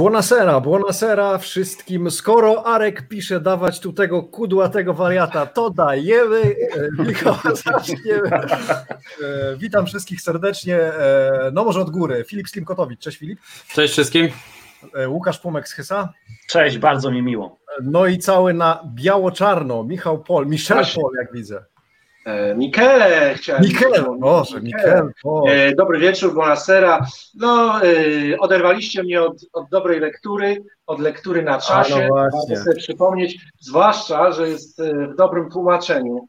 Buonasera, buonasera wszystkim. Skoro Arek pisze dawać tu tego kudłatego wariata, to dajemy. E, Michał, zaczniemy. E, witam wszystkich serdecznie. E, no może od góry. Filip Slimkotowicz. Cześć Filip. Cześć wszystkim. Łukasz Pumek z Hysa. Cześć, bardzo mi miło. No i cały na biało-czarno. Michał Pol, Michel. Pol, jak widzę. E, Michele chciałem. Mikel, Boże, Mikel Pol. E, Dobry wieczór, buonasera. No, e, oderwaliście mnie od, od dobrej lektury, od lektury na czasie. A, no. Warto sobie przypomnieć, zwłaszcza, że jest w dobrym tłumaczeniu.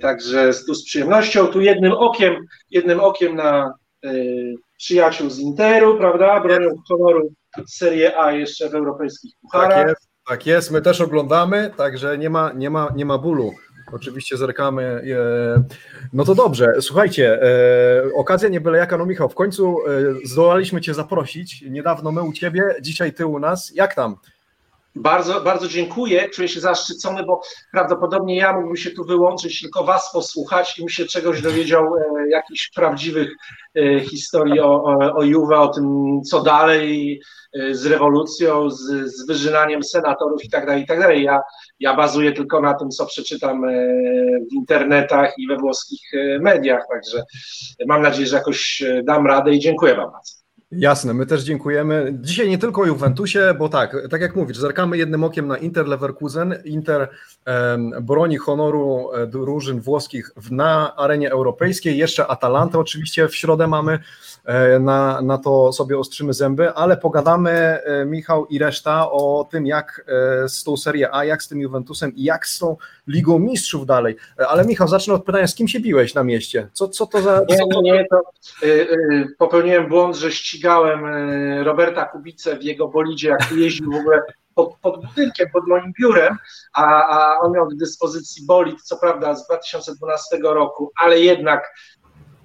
Także z- tu z przyjemnością, tu jednym okiem, jednym okiem na przyjaciół z Interu, prawda? Bronią honoru Serie A jeszcze w europejskich pucharach. Tak jest, tak jest. My też oglądamy, także nie ma, nie ma, nie ma bólu. Oczywiście zerkamy. e, No to dobrze, słuchajcie, e, okazja nie byle jaka, no Michał, w końcu e, zdołaliśmy Cię zaprosić. Niedawno my u Ciebie, dzisiaj Ty u nas. Jak tam? Bardzo, bardzo dziękuję. Czuję się zaszczycony, bo prawdopodobnie ja mógłbym się tu wyłączyć, tylko Was posłuchać i bym się czegoś dowiedział, e, jakichś prawdziwych e, historii o, o, o Juve, o tym, co dalej e, z rewolucją, z, z wyżynaniem senatorów i tak dalej, i tak dalej. Ja, ja bazuję tylko na tym, co przeczytam e, w internetach i we włoskich e, mediach, także mam nadzieję, że jakoś e, dam radę i dziękuję Wam bardzo. Jasne, my też dziękujemy. Dzisiaj nie tylko o Juventusie, bo tak, tak jak mówisz, zerkamy jednym okiem na Inter Leverkusen. Inter em, broni honoru e, drużyn włoskich w, na arenie europejskiej. Jeszcze Atalantę oczywiście w środę mamy, e, na, na to sobie ostrzymy zęby, ale pogadamy, e, Michał i reszta, o tym, jak e, z tą Serię A, jak z tym Juventusem i jak z tą Ligą Mistrzów dalej. E, Ale Michał, zacznę od pytania, z kim się biłeś na mieście? Co, co to za... Nie, Co to nie, nie, to y, y, popełniłem błąd, że ścigałem y, Roberta Kubicę w jego bolidzie, jak jeździł w ogóle pod, pod budynkiem, pod moim biurem, a, a on miał do dyspozycji bolid, co prawda z 2012 roku, ale jednak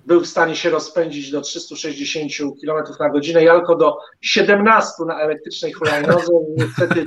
był w stanie się rozpędzić do 360 km na godzinę, ja tylko do 17 na elektrycznej hulajnodze. Niestety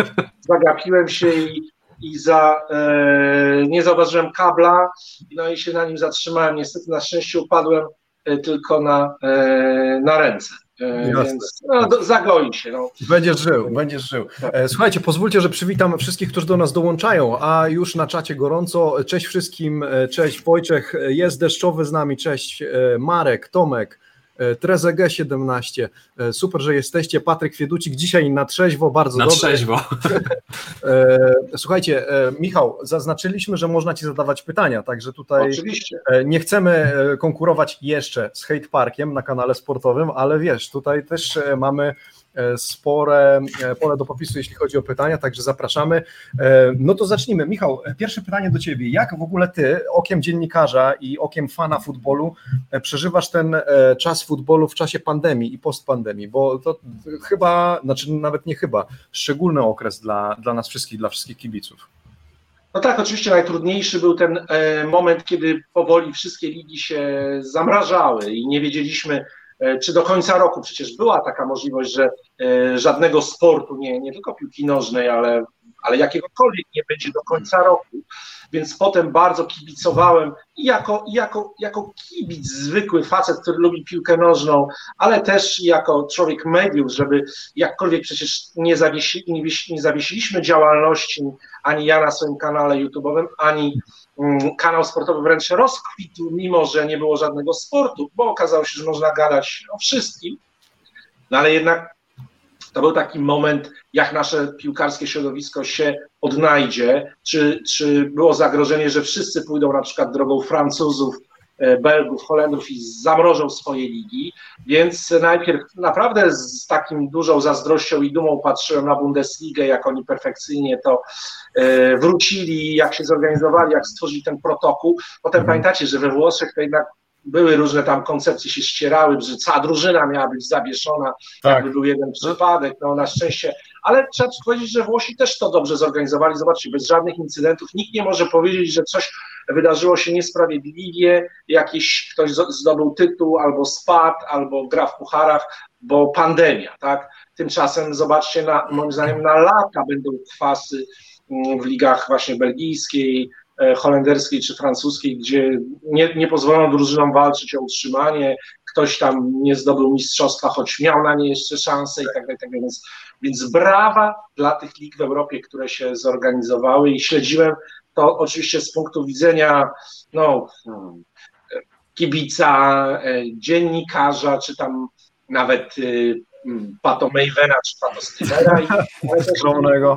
zagapiłem się i, i za, e, nie zauważyłem kabla, no i się na nim zatrzymałem. Niestety na szczęście upadłem e, tylko na, e, na ręce. E, Jasne. Więc no, do, zagoi się. No. Będziesz żył, będziesz żył. E, Słuchajcie, pozwólcie, że przywitam wszystkich, którzy do nas dołączają, a już na czacie gorąco. Cześć wszystkim, e, cześć Wojciech, jest deszczowy z nami, cześć Marek, Tomek, e, Trezeg 17, E, super, że jesteście, Patryk Wieducik, dzisiaj na trzeźwo, bardzo Na dobrze. trzeźwo. E, Słuchajcie, Michał, zaznaczyliśmy, że można Ci zadawać pytania, także tutaj Oczywiście. Nie chcemy konkurować jeszcze z Hate Parkiem na kanale sportowym, ale wiesz, tutaj też mamy spore e, pole do popisu, jeśli chodzi o pytania, także zapraszamy. E, No to zacznijmy. Michał, e, pierwsze pytanie do Ciebie. Jak w ogóle Ty, okiem dziennikarza i okiem fana futbolu, e, przeżywasz ten e, czas futbolu w czasie pandemii i postpandemii? Bo to chyba, znaczy nawet nie chyba, szczególny okres dla, dla nas wszystkich, dla wszystkich kibiców. No tak, oczywiście najtrudniejszy był ten e, moment, kiedy powoli wszystkie ligi się zamrażały i nie wiedzieliśmy, e, czy do końca roku przecież była taka możliwość, że e, żadnego sportu, nie, nie tylko piłki nożnej, ale, ale jakiegokolwiek nie będzie do końca roku. Więc potem bardzo kibicowałem i jako, jako, jako kibic, zwykły facet, który lubi piłkę nożną, ale też jako człowiek mediów, żeby jakkolwiek przecież nie, zawiesi, nie, nie zawiesiliśmy działalności ani ja na swoim kanale YouTube'owym, ani kanał sportowy wręcz rozkwitł, mimo że nie było żadnego sportu, bo okazało się, że można gadać o wszystkim. No ale jednak to był taki moment, jak nasze piłkarskie środowisko się odnajdzie, czy, czy było zagrożenie, że wszyscy pójdą na przykład drogą Francuzów, Belgów, Holendrów i zamrożą swoje ligi, więc najpierw naprawdę z takim dużą zazdrością i dumą patrzyłem na Bundesligę, jak oni perfekcyjnie to e, wrócili, jak się zorganizowali, jak stworzyli ten protokół. Potem Mhm. pamiętacie, że we Włoszech to jednak były różne tam koncepcje się ścierały, że cała drużyna miała być zawieszona, Tak. jakby był jeden przypadek, no na szczęście, ale trzeba powiedzieć, że Włosi też to dobrze zorganizowali, zobaczcie, bez żadnych incydentów, nikt nie może powiedzieć, że coś wydarzyło się niesprawiedliwie, jakiś ktoś zdobył tytuł, albo spadł, albo gra w pucharach, bo pandemia, tak? Tymczasem zobaczcie, na, moim zdaniem na lata będą kwasy mm, w ligach właśnie belgijskiej, e, holenderskiej czy francuskiej, gdzie nie, nie pozwolono drużynom walczyć o utrzymanie, ktoś tam nie zdobył mistrzostwa, choć miał na nie jeszcze szansę i tak dalej. Tak więc, więc brawa dla tych lig w Europie, które się zorganizowały i śledziłem to oczywiście z punktu widzenia no, kibica, e, dziennikarza, czy tam nawet y, Pato Mavena, czy Pato ale też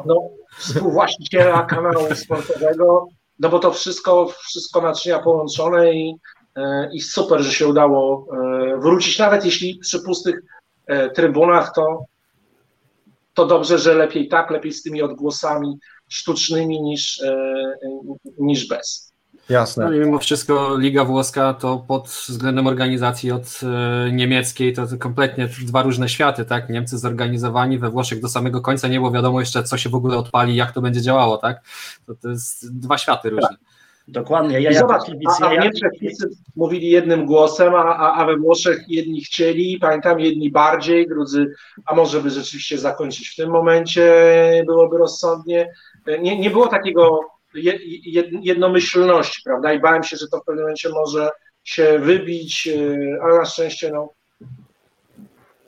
no, współwłaściciela kanału sportowego, no bo to wszystko, wszystko naczynia połączone i, i super, że się udało e, wrócić, nawet jeśli przy pustych trybunach, to, to dobrze, że lepiej tak, lepiej z tymi odgłosami sztucznymi niż, niż bez. Jasne. No i mimo wszystko Liga Włoska to pod względem organizacji od e, niemieckiej to, to kompletnie dwa różne światy, tak? Niemcy zorganizowani, we Włoszech do samego końca nie było wiadomo jeszcze, co się w ogóle odpali, jak to będzie działało, tak? To, to jest dwa światy różne. Tak. Dokładnie. Ja, zobacz, a, a w Niemczech wszyscy mówili jednym głosem, a, a we Włoszech jedni chcieli, pamiętam, jedni bardziej, drudzy, a może by rzeczywiście zakończyć w tym momencie, byłoby rozsądnie. Nie, nie było takiego jednomyślności, prawda? I bałem się, że to w pewnym momencie może się wybić, e, ale na szczęście no,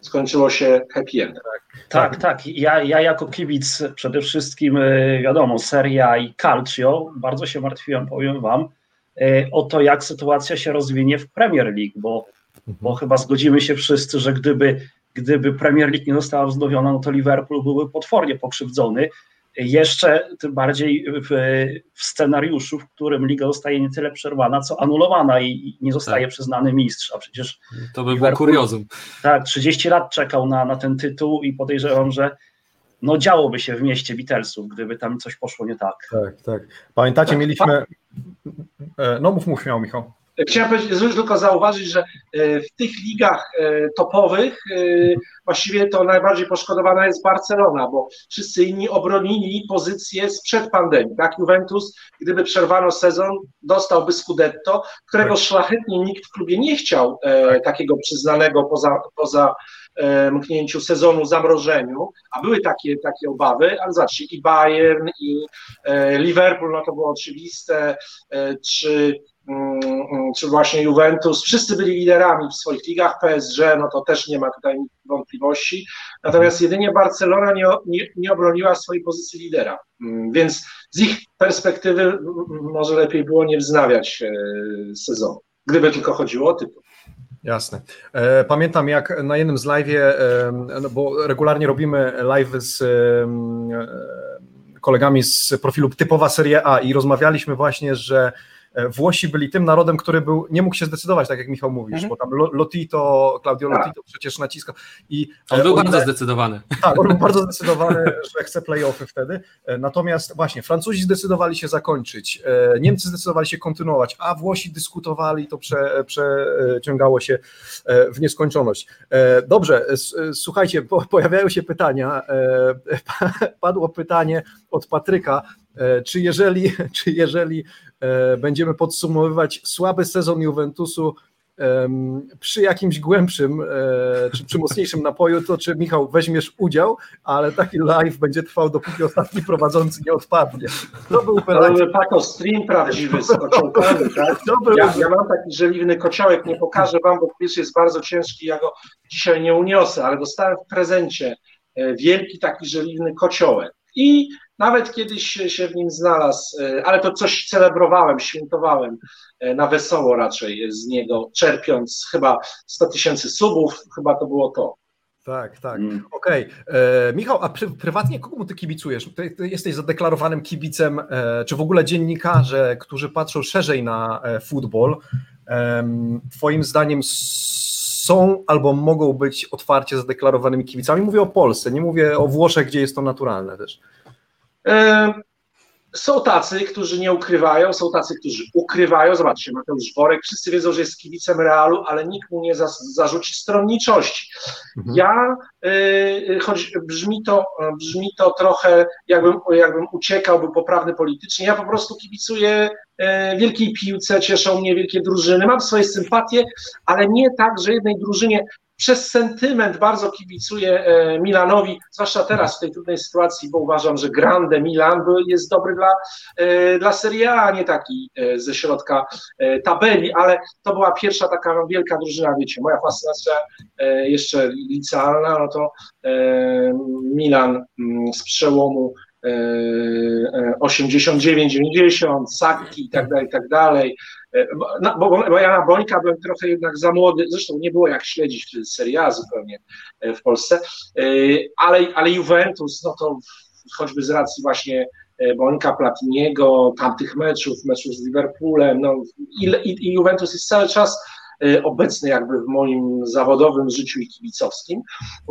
skończyło się happy end. Tak, tak. tak. Ja, ja jako kibic przede wszystkim, e, wiadomo, seria i calcio, bardzo się martwiłem, powiem wam, e, o to, jak sytuacja się rozwinie w Premier League, bo, bo chyba zgodzimy się wszyscy, że gdyby, gdyby Premier League nie została wznowiona, no to Liverpool byłby potwornie pokrzywdzony jeszcze tym bardziej w, w, scenariuszu, w którym liga zostaje nie tyle przerwana, co anulowana i nie zostaje tak. przyznany mistrz, a przecież to by było kuriozum. Tak, 30 lat czekał na, na ten tytuł i podejrzewam, że no działoby się w mieście Beatlesów, gdyby tam coś poszło nie tak. Tak, tak. Pamiętacie, tak, mieliśmy... E, no mów, mów, miał Michał. Chciałem powiedzieć, tylko zauważyć, że e, w tych ligach e, topowych e, właściwie to najbardziej poszkodowana jest Barcelona, bo wszyscy inni obronili pozycję sprzed pandemii. Tak, Juventus, gdyby przerwano sezon, dostałby Scudetto, którego tak. szlachetnie nikt w klubie nie chciał tak. takiego przyznanego poza, poza mknięciu sezonu, zamrożeniu, a były takie, takie obawy, ale zobaczcie, i Bayern, i Liverpool, no to było oczywiste, czy czy właśnie Juventus, wszyscy byli liderami w swoich ligach, PSG, no to też nie ma tutaj wątpliwości, natomiast jedynie Barcelona nie, nie, nie obroniła swojej pozycji lidera, mm, więc z ich perspektywy może lepiej było nie wznawiać e, sezonu, gdyby tylko chodziło o tytuł. Jasne. E, pamiętam jak na jednym z live, no bo regularnie robimy live z e, kolegami z profilu typowa Serie A i rozmawialiśmy właśnie, że E, Włosi byli tym narodem, który był, nie mógł się zdecydować, tak jak Michał mówisz, mhm. bo tam Lotito, Claudio tak. Lotito przecież naciskał. I on był on, bardzo zdecydowany. Tak, on był bardzo zdecydowany, że chce playoffy wtedy. E, natomiast właśnie Francuzi zdecydowali się zakończyć, e, Niemcy zdecydowali się kontynuować, a Włosi dyskutowali to prze, przeciągało się w nieskończoność. Dobrze, słuchajcie, pojawiają się pytania. Padło pytanie od Patryka, czy jeżeli, czy jeżeli E, będziemy podsumowywać słaby sezon Juventusu przy jakimś głębszym e, czy przy mocniejszym napoju, to czy Michał weźmiesz udział, ale taki live będzie trwał dopóki ostatni prowadzący nie odpadnie. To był Pato stream prawdziwy z kociołkami, tak? Ja, ja, mam taki żeliwny kociołek, nie pokażę wam, bo pierwszy jest bardzo ciężki, ja go dzisiaj nie uniosę, ale dostałem w prezencie e, wielki taki żeliwny kociołek i nawet kiedyś się w nim znalazł, e, ale to coś celebrowałem, świętowałem e, na wesoło raczej z niego, czerpiąc chyba 100 tysięcy subów, chyba to było to. Tak, tak. Mm. Okej. Okay. E, Michał, a pry, prywatnie komu ty kibicujesz? Ty, ty, jesteś zadeklarowanym kibicem, e, czy w ogóle dziennikarze, którzy patrzą szerzej na e, futbol, twoim zdaniem są albo mogą być otwarcie zadeklarowanymi kibicami? Mówię o Polsce, nie mówię o Włoszech, gdzie jest to naturalne też. Są tacy, którzy nie ukrywają, są tacy, którzy ukrywają. Zobaczcie, Mateusz Worek, wszyscy wiedzą, że jest kibicem Realu, ale nikt mu nie za, zarzuci stronniczości. Mhm. Ja, y, choć brzmi to, brzmi to trochę, jakbym, jakbym uciekał, był poprawny politycznie, ja po prostu kibicuję y, wielkiej piłce, cieszą mnie wielkie drużyny, mam swoje sympatie, ale nie tak, że jednej drużynie przez sentyment bardzo kibicuję e, Milanowi, zwłaszcza teraz w tej trudnej sytuacji, bo uważam, że Grande Milan jest dobry dla, e, dla Serie A, a nie taki e, ze środka tabeli, ale to była pierwsza taka wielka drużyna, wiecie, moja fascynacja jeszcze licealna, no to Milan mm, z przełomu 89-90, Saki i tak dalej, i tak dalej. No, bo, bo ja na Bońka byłem trochę jednak za młody, zresztą nie było jak śledzić wtedy Serie A zupełnie e, w Polsce, e, ale, ale Juventus, no to choćby z racji właśnie e, Bońka, Platiniego, tamtych meczów, meczów z Liverpoolem, no i, i, i Juventus jest cały czas obecny jakby w moim zawodowym życiu i kibicowskim.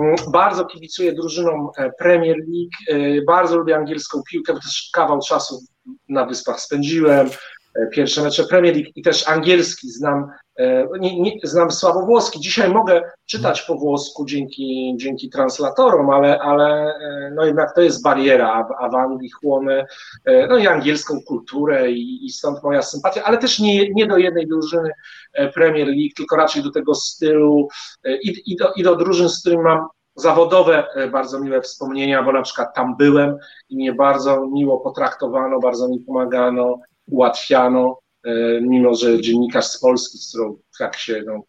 Mm, bardzo kibicuję drużynom Premier League, bardzo lubię angielską piłkę, bo też kawał czasu na Wyspach spędziłem, E, pierwsze mecze Premier League i też angielski znam, e, nie, nie, znam słabo włoski. Dzisiaj mogę czytać po włosku dzięki, dzięki translatorom, ale, ale e, no jednak to jest bariera, a w Anglii chłonę no i angielską kulturę i, i stąd moja sympatia, ale też nie, nie do jednej drużyny Premier League, tylko raczej do tego stylu i, i, do, i do drużyn, z którymi mam zawodowe bardzo miłe wspomnienia, bo na przykład tam byłem i mnie bardzo miło potraktowano, bardzo mi pomagano, ułatwiano, e, mimo że dziennikarz z Polski, z którą tak się no,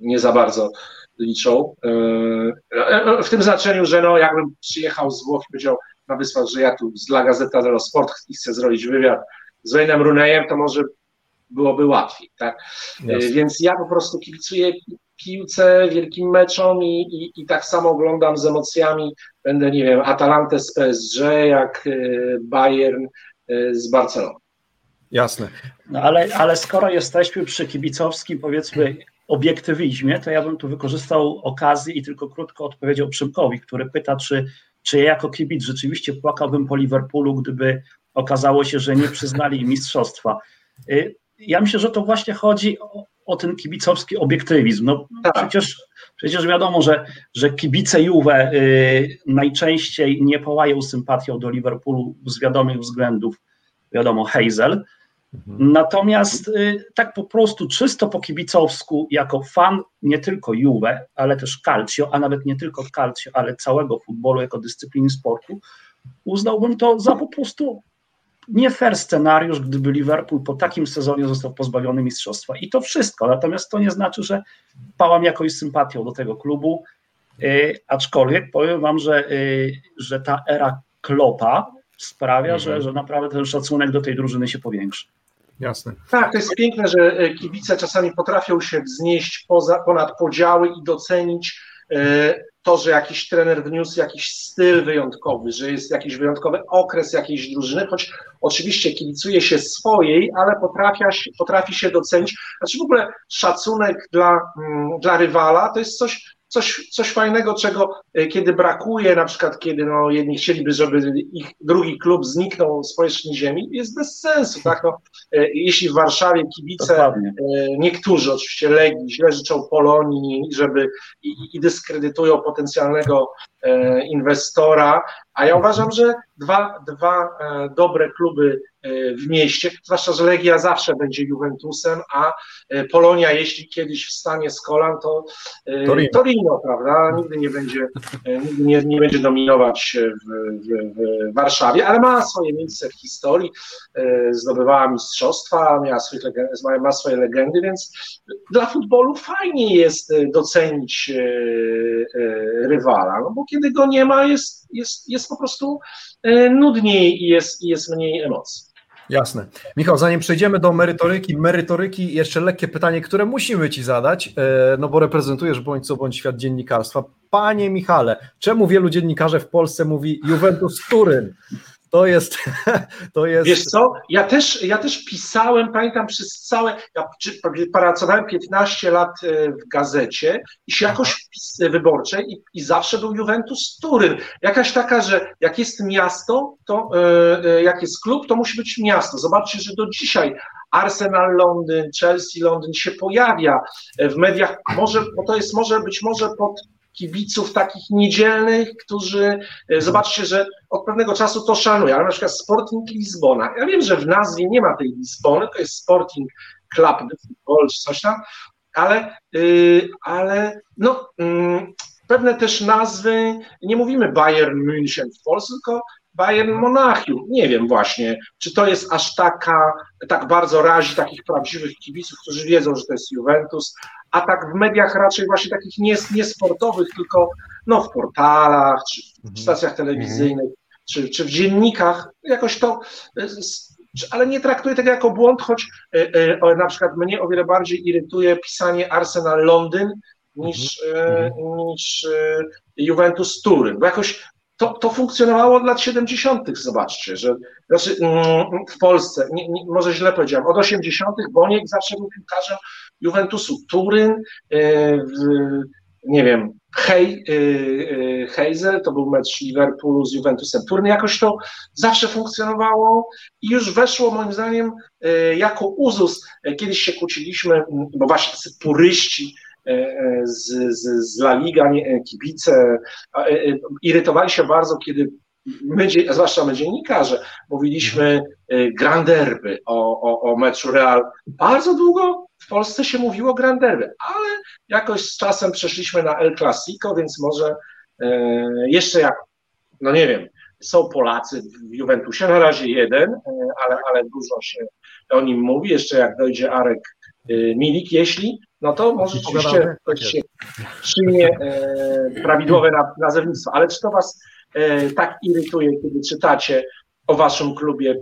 nie za bardzo liczą. E, e, w tym znaczeniu, że no, jakbym przyjechał z Włoch i powiedział na Wyspach, że ja tu dla Gazeta dello Sport chcę zrobić wywiad z Wayne'em Runejem, to może byłoby łatwiej. Tak? Więc ja po prostu kibicuję piłce, wielkim meczom i, i, i, tak samo oglądam z emocjami. Będę, nie wiem, Atalantę z PSG, jak Bayern z Barceloną. Jasne. No ale, ale skoro jesteśmy przy kibicowskim, powiedzmy, obiektywizmie, to ja bym tu wykorzystał okazję i tylko krótko odpowiedział Przymkowi, który pyta, czy, czy ja jako kibic rzeczywiście płakałbym po Liverpoolu, gdyby okazało się, że nie przyznali mistrzostwa. Y, ja myślę, że to właśnie chodzi o, o ten kibicowski obiektywizm. No, tak. przecież, przecież wiadomo, że, że kibice Juve y, najczęściej nie połają sympatią do Liverpoolu z wiadomych względów, wiadomo, Hazel. Natomiast y, tak po prostu czysto po kibicowsku, jako fan nie tylko Juve, ale też Calcio, a nawet nie tylko Calcio, ale całego futbolu jako dyscypliny sportu, uznałbym to za po prostu nie fair scenariusz, gdyby Liverpool po takim sezonie został pozbawiony mistrzostwa. I to wszystko. Natomiast to nie znaczy, że pałam jakoś sympatią do tego klubu. Yy, aczkolwiek powiem wam, że, yy, że ta era Klopa sprawia, mhm. że, że naprawdę ten szacunek do tej drużyny się powiększy. Jasne. Tak, to jest piękne, że e, kibice czasami potrafią się wznieść poza, ponad podziały i docenić e, to, że jakiś trener wniósł jakiś styl wyjątkowy, że jest jakiś wyjątkowy okres jakiejś drużyny, choć oczywiście kibicuje się swojej, ale potrafi, potrafi się docenić. Znaczy w ogóle szacunek dla, mm, dla rywala to jest coś, coś, coś fajnego, czego e, kiedy brakuje, na przykład kiedy no, jedni chcieliby, żeby ich drugi klub zniknął z powierzchni ziemi, jest bez sensu, tak? No, e, jeśli w Warszawie kibice, Dokładnie. E, niektórzy oczywiście Legii źle życzą Polonii, żeby i, i dyskredytują potencjalnego inwestora, a ja uważam, że dwa, dwa dobre kluby E, w mieście, zwłaszcza, że Legia zawsze będzie Juventusem, a e, Polonia, jeśli kiedyś wstanie z kolan, to e, Torino, Torino prawda, nigdy nie będzie, nigdy nie, nie będzie dominować w, w, w, Warszawie, ale ma swoje miejsce w historii, zdobywała mistrzostwa, miała swoje, ma swoje legendy, więc dla futbolu fajnie jest docenić rywala, no bo kiedy go nie ma, jest, jest, jest po prostu nudniej i jest, jest mniej emocji. Jasne. Michał, zanim przejdziemy do merytoryki, merytoryki jeszcze lekkie pytanie, które musimy Ci zadać, e, no bo reprezentujesz bądź co bądź świat dziennikarstwa. Panie Michale, czemu wielu dziennikarzy w Polsce mówi Juventus Turyn? To jest, to jest. Wiesz co? Ja też, ja też pisałem, pamiętam przez całe. Ja pracowałem 15 lat e, w gazecie i się jakoś wyborczej i, i zawsze był Juventus Turyn. Jakaś taka, że jak jest miasto, to e, e, jak jest klub, to musi być miasto. Zobaczcie, że do dzisiaj Arsenal Londyn, Chelsea Londyn się pojawia w mediach, może, bo to jest może być może pod kibiców takich niedzielnych, którzy, e, zobaczcie, że od pewnego czasu to szanują, ale na przykład Sporting Lizbona. Ja wiem, że w nazwie nie ma tej Lizbony, to jest Sporting Club Football czy coś tam, ale, yy, ale no, yy, pewne też nazwy, nie mówimy Bayern München w Polsce, tylko Bayern Monachium. Nie wiem właśnie, czy to jest aż taka, tak bardzo razi takich prawdziwych kibiców, którzy wiedzą, że to jest Juventus, a tak w mediach raczej właśnie takich niesportowych, nie tylko no, w portalach, czy w mhm. stacjach telewizyjnych, czy, czy w dziennikach, jakoś to, ale nie traktuję tego jako błąd, choć e, e, na przykład mnie o wiele bardziej irytuje pisanie Arsenal Londyn niż, mhm. e, niż Juventus Turyn, bo jakoś to, to funkcjonowało od lat 70., zobaczcie, że znaczy, mm, w Polsce, nie, nie, może źle powiedziałem, od 80., Boniek zawsze był piłkarzem Juventusu Turyn, w, nie wiem, Hej, Heizel, to był mecz Liverpoolu z Juventusem Turyn, jakoś to zawsze funkcjonowało i już weszło moim zdaniem jako uzus. Kiedyś się kłóciliśmy, bo właśnie puryści z, z, z La Liga, kibice irytowali się bardzo, kiedy my, zwłaszcza my dziennikarze, mówiliśmy Grand Derby o, o, o meczu Real. Bardzo długo w Polsce się mówiło Grand Derby, ale jakoś z czasem przeszliśmy na El Clasico, więc może e, jeszcze jak, no nie wiem, są Polacy w Juventusie, na razie jeden, e, ale, ale dużo się o nim mówi, jeszcze jak dojdzie Arek Milik, jeśli, no to może rzeczywiście ktoś się przyjmie prawidłowe nazewnictwo, ale czy to was tak irytuje, kiedy czytacie o waszym klubie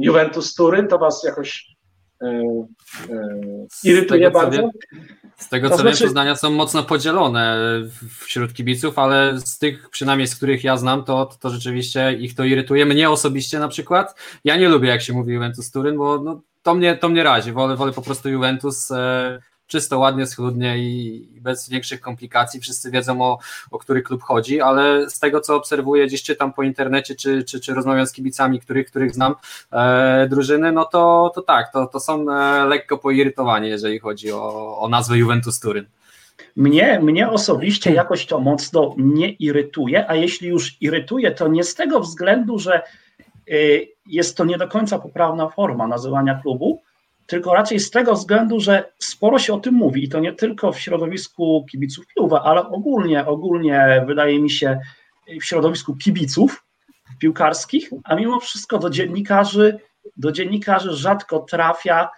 Juventus Turyn, to was jakoś E, e, irytuje bardzo. z tego co to znaczy... wiem, zdania są mocno podzielone wśród kibiców, ale z tych przynajmniej, z których ja znam, to, to rzeczywiście ich to irytuje. Mnie osobiście na przykład. Ja nie lubię, jak się mówi Juventus Turyn, bo no, to, mnie, to mnie razi. Wolę, wolę po prostu Juventus. Czysto, ładnie, schludnie i bez większych komplikacji. Wszyscy wiedzą o, o który klub chodzi, ale z tego co obserwuję, gdzieś czytam po internecie, czy, czy, czy rozmawiam z kibicami, których, których znam e, drużyny, no to, to tak, to, to są e, lekko poirytowani, jeżeli chodzi o, o nazwę Juventus Turyn. Mnie, mnie osobiście jakoś to mocno nie irytuje, a jeśli już irytuje, to nie z tego względu, że y, jest to nie do końca poprawna forma nazywania klubu, tylko raczej z tego względu, że sporo się o tym mówi i to nie tylko w środowisku kibiców piłka, ale ogólnie, ogólnie wydaje mi się w środowisku kibiców piłkarskich, a mimo wszystko do dziennikarzy, do dziennikarzy rzadko trafia,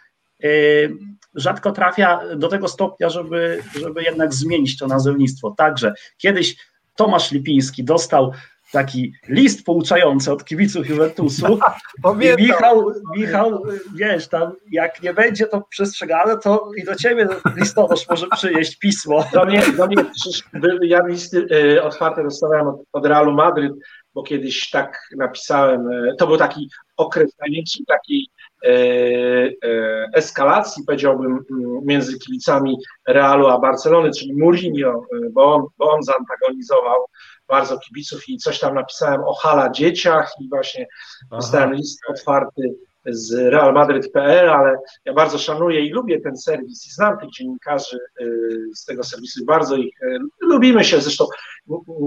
yy, rzadko trafia do tego stopnia, żeby, żeby jednak zmienić to nazewnictwo. Także kiedyś Tomasz Lipiński dostał taki list pouczający od kibiców Juventusu. I Michał, Michał, wiesz, tam jak nie będzie to przestrzegane, to i do ciebie listonosz może przyjeść pismo. Do mnie, do mnie ja listy e, otwarte dostawałem od, od Realu Madryt, bo kiedyś tak napisałem, e, to był taki okres największej takiej e, e, eskalacji, powiedziałbym, między kibicami Realu a Barcelony, czyli Mourinho, bo on, bo on zaantagonizował bardzo kibiców i coś tam napisałem o hala dzieciach i właśnie Aha. dostałem list otwarty z Real Madrid.pl, ale ja bardzo szanuję i lubię ten serwis i znam tych dziennikarzy y, z tego serwisu, bardzo ich y, lubimy się, zresztą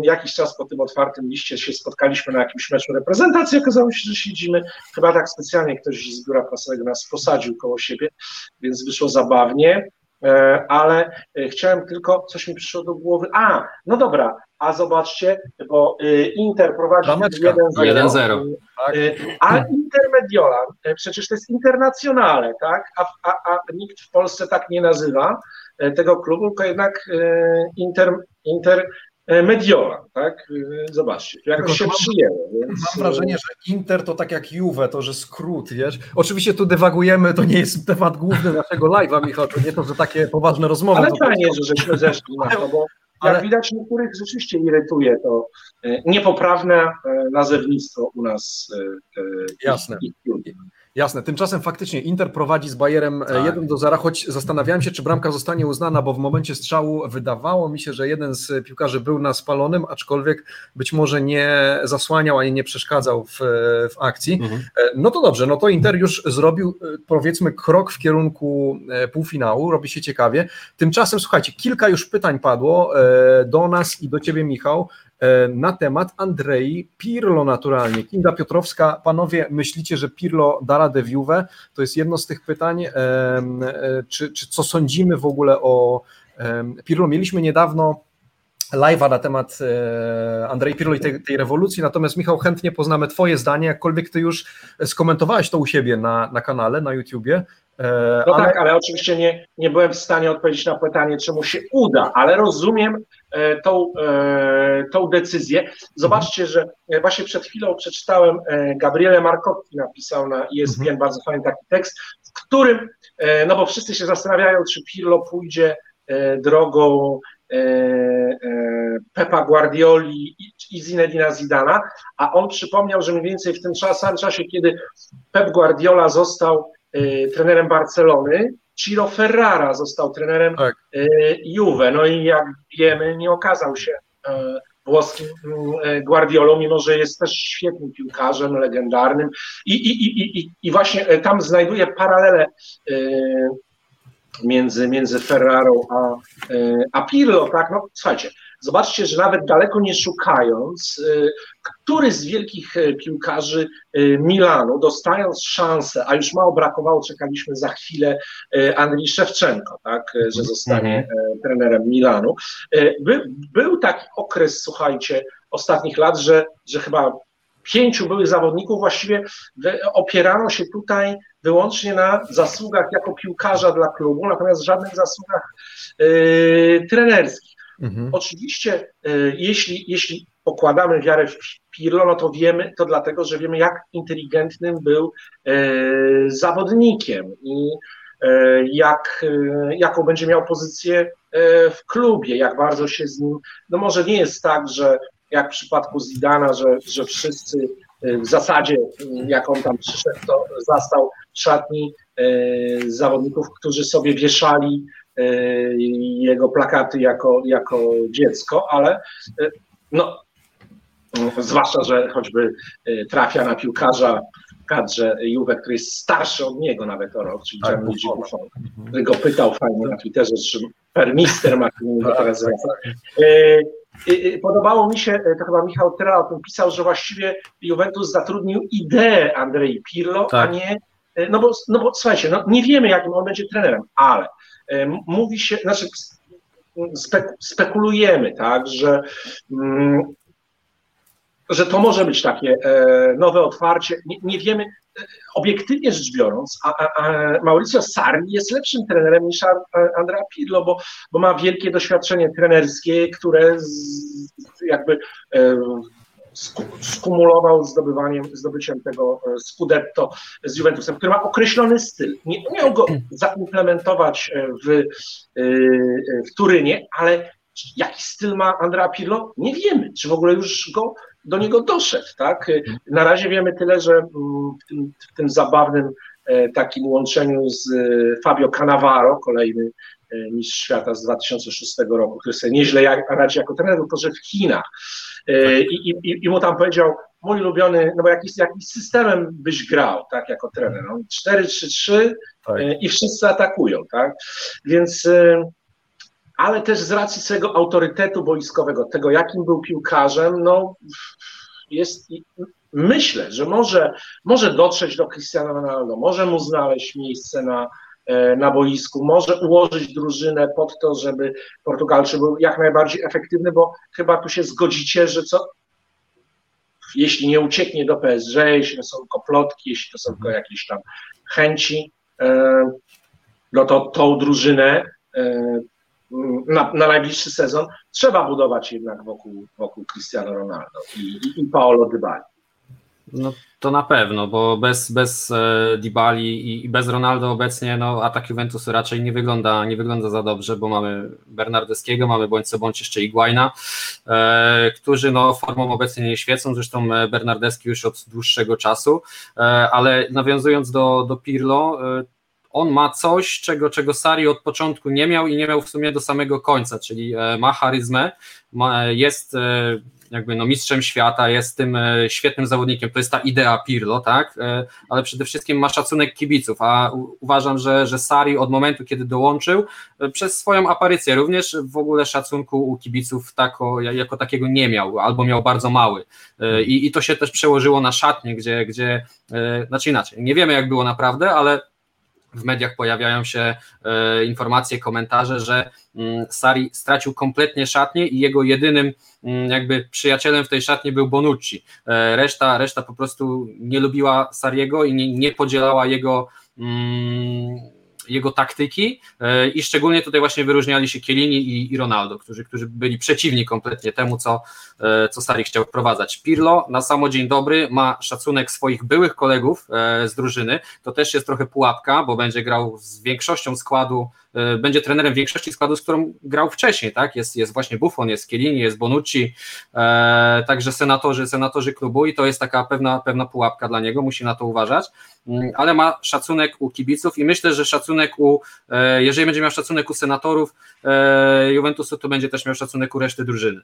jakiś czas po tym otwartym liście się spotkaliśmy na jakimś meczu reprezentacji, okazało się, że siedzimy, chyba tak specjalnie ktoś z biura prasowego nas posadził koło siebie, więc wyszło zabawnie, e, ale e, chciałem tylko, coś mi przyszło do głowy, a, no dobra, a zobaczcie, bo y, Inter prowadzi 1-0, tak. Y, a Intermediolan, y, przecież to jest internacjonale, tak? A, a, a nikt w Polsce tak nie nazywa tego klubu, tylko jednak Inter, Inter Mediolan, tak? Zobaczcie, jakoś się przyjęło. Więc... Mam wrażenie, że Inter to tak jak Juve, to że skrót, wiesz? Oczywiście tu dywagujemy, to nie jest temat główny naszego live'a, Michał, to nie to, że takie poważne rozmowy. Ale fajnie, że żeśmy zeszli na to, bo jak widać, niektórych rzeczywiście irytuje to e, niepoprawne e, nazewnictwo u nas. E, Jasne. Jasne, tymczasem faktycznie Inter prowadzi z Bayerem tak. 1 do 0, choć zastanawiałem się, czy bramka zostanie uznana, bo w momencie strzału wydawało mi się, że jeden z piłkarzy był na spalonym, aczkolwiek być może nie zasłaniał ani nie przeszkadzał w, w akcji. Mhm. No to dobrze, no to Inter już zrobił powiedzmy krok w kierunku półfinału, robi się ciekawie. Tymczasem słuchajcie, kilka już pytań padło do nas i do ciebie Michał na temat Andrei Pirlo naturalnie. Kinga Piotrowska, panowie myślicie, że Pirlo da radę w Juve? To jest jedno z tych pytań, czy, czy co sądzimy w ogóle o Pirlo? Mieliśmy niedawno live'a na temat e, Andrzej Pirlo i tej, tej, rewolucji, natomiast Michał, chętnie poznamy twoje zdanie, jakkolwiek ty już skomentowałeś to u siebie na, na kanale, na YouTubie. E, no ale... tak, ale oczywiście nie, nie byłem w stanie odpowiedzieć na pytanie, czy mu się uda, ale rozumiem e, tą, tą decyzję. Zobaczcie, że właśnie przed chwilą przeczytałem, Gabriele Marcotti napisał na ESPN mhm. bardzo fajny taki tekst, w którym, no bo wszyscy się zastanawiają, czy Pirlo pójdzie drogą E, e, Pepa Guardioli i Zinedina Zidana, a on przypomniał, że mniej więcej w tym samym czasie, kiedy Pep Guardiola został e, trenerem Barcelony, Ciro Ferrara został trenerem tak. Juve. No i jak wiemy, nie okazał się włoskim Guardiolą, mimo że jest też świetnym piłkarzem, legendarnym. I, i, i, i, i właśnie tam znajduje paralele między, między Ferrarą a, e, a Pirlo, tak? No słuchajcie, zobaczcie, że nawet daleko nie szukając, e, który z wielkich e, piłkarzy Milanu, dostając szansę, a już mało brakowało, czekaliśmy za chwilę Andrii Szewczenko, tak, że zostanie mhm. trenerem Milanu. By, był taki okres, słuchajcie, ostatnich lat, że, że chyba pięciu byłych zawodników właściwie opierano się tutaj wyłącznie na zasługach jako piłkarza dla klubu, natomiast żadnych zasługach yy, trenerskich. Mhm. Oczywiście, yy, jeśli, jeśli pokładamy wiarę w Pirlo, no to wiemy, to dlatego, że wiemy, jak inteligentnym był yy, zawodnikiem i jak, jaką będzie miał pozycję w klubie, jak bardzo się z nim. No może nie jest tak, że jak w przypadku Zidana, że, że wszyscy w zasadzie, jak on tam przyszedł, to zastał szatni e, zawodników, którzy sobie wieszali e, jego plakaty jako, jako dziecko, ale e, no, zwłaszcza, że choćby trafia na piłkarza w kadrze Juve, który jest starszy od niego nawet o rok, czyli tak, Gianluigi Buffon, który go pytał fajnie na Twitterze, czy permister ma teraz tak, Podobało mi się, e, to chyba Michał Tera o tym pisał, że właściwie Juventus zatrudnił ideę Andrei Pirlo, tak. a nie, e, no bo, no bo słuchajcie, no nie wiemy jakim on będzie trenerem, ale e, mówi się, znaczy spekulujemy, tak, że mm, że to może być takie nowe otwarcie. Nie, nie wiemy, obiektywnie rzecz biorąc, a, a, Mauricio Sarri jest lepszym trenerem niż Andrea Pirlo, bo, bo ma wielkie doświadczenie trenerskie, które z, jakby e, skumulował zdobywaniem, zdobyciem tego e, Scudetto z Juventusem, który ma określony styl. Nie umiał go zaimplementować e, w, w Turynie, ale jaki styl ma Andrea Pirlo? Nie wiemy, czy w ogóle już go do niego doszedł. Tak? Na razie wiemy tyle, że mm, w tym, w tym zabawnym e, takim łączeniu z e, Fabio Cannavaro, kolejny e, mistrz świata z 2006 roku, który sobie nieźle radzi jako trener, tylko że w Chinach. I, i, I mu tam powiedział, mój ulubiony, no bo jakiś, jakiś systemem byś grał, tak, jako trener. No, 4-3-3 tak. i wszyscy atakują, tak. Więc ale też z racji swojego autorytetu boiskowego, tego jakim był piłkarzem, no jest, myślę, że może, może dotrzeć do Cristiano Ronaldo, może mu znaleźć miejsce na, e, na boisku, może ułożyć drużynę pod to, żeby Portugalczyk był jak najbardziej efektywny, bo chyba tu się zgodzicie, że co, jeśli nie ucieknie do PSG, jeśli to są tylko plotki, jeśli to są tylko jakieś tam chęci, e, no to tą drużynę e, na, na, najbliższy sezon trzeba budować jednak wokół, wokół Cristiano Ronaldo i, i, i Paolo Dybali. No to na pewno, bo bez, bez e, Dybali i, bez Ronaldo obecnie no, atak Juventusu raczej nie wygląda, nie wygląda za dobrze, bo mamy Bernardeskiego, mamy bądź co bądź jeszcze Iguaina, e, którzy no, formą obecnie nie świecą, zresztą e, Bernardeski już od dłuższego czasu, e, ale nawiązując do, do Pirlo, e, on ma coś, czego, czego Sari od początku nie miał i nie miał w sumie do samego końca, czyli e, ma charyzmę, ma, jest jakby no mistrzem świata, jest tym e, świetnym zawodnikiem, to jest ta idea Pirlo, tak, e, ale przede wszystkim ma szacunek kibiców, a uważam, że, że Sari od momentu, kiedy dołączył, przez swoją aparycję również w ogóle szacunku u kibiców tako, jako takiego nie miał, albo miał bardzo mały. I, i to się też przełożyło na szatnie, gdzie, gdzie znaczy inaczej, nie wiemy jak było naprawdę, ale w mediach pojawiają się e, informacje, komentarze, że mm, Sari stracił kompletnie szatnię i jego jedynym mm, jakby przyjacielem w tej szatni był Bonucci. E, reszta, reszta po prostu nie lubiła Sariego i nie, nie podzielała jego mm, jego taktyki e, i szczególnie tutaj właśnie wyróżniali się Kielini i, i Ronaldo, którzy, którzy byli przeciwni kompletnie temu, co, e, co Sari chciał wprowadzać. Pirlo na samo dzień dobry ma szacunek swoich byłych kolegów e, z drużyny, to też jest trochę pułapka, bo będzie grał z większością składu będzie trenerem większości składu, z którą grał wcześniej, tak? Jest, jest właśnie Buffon, jest Chiellini, jest Bonucci, e, także senatorzy, senatorzy klubu i to jest taka pewna, pewna pułapka dla niego, musi na to uważać, mm, ale ma szacunek u kibiców i myślę, że szacunek u, e, jeżeli będzie miał szacunek u senatorów e, Juventusu, to będzie też miał szacunek u reszty drużyny.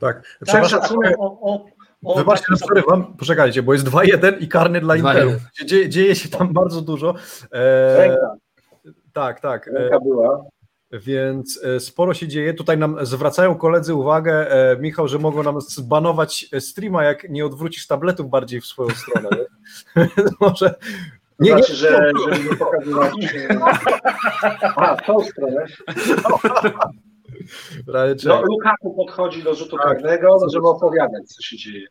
Tak, tak szacunek o, o... O, Wybaczcie, tak, przerywam, poczekajcie, bo jest 2-1 i karny dla Interu. Dzieje, dzieje się tam bardzo dużo. E, tak, tak. Jaka była? Więc e, sporo się dzieje. Tutaj nam zwracają koledzy uwagę, e, Michał, że mogą nam zbanować streama, jak nie odwrócisz tabletów bardziej w swoją stronę. Może. Nie, znaczy, nie, że, że nie pokazywać. A, tą stronę. No, Lukaku podchodzi do rzutu tak. karnego, żeby opowiadać, co się dzieje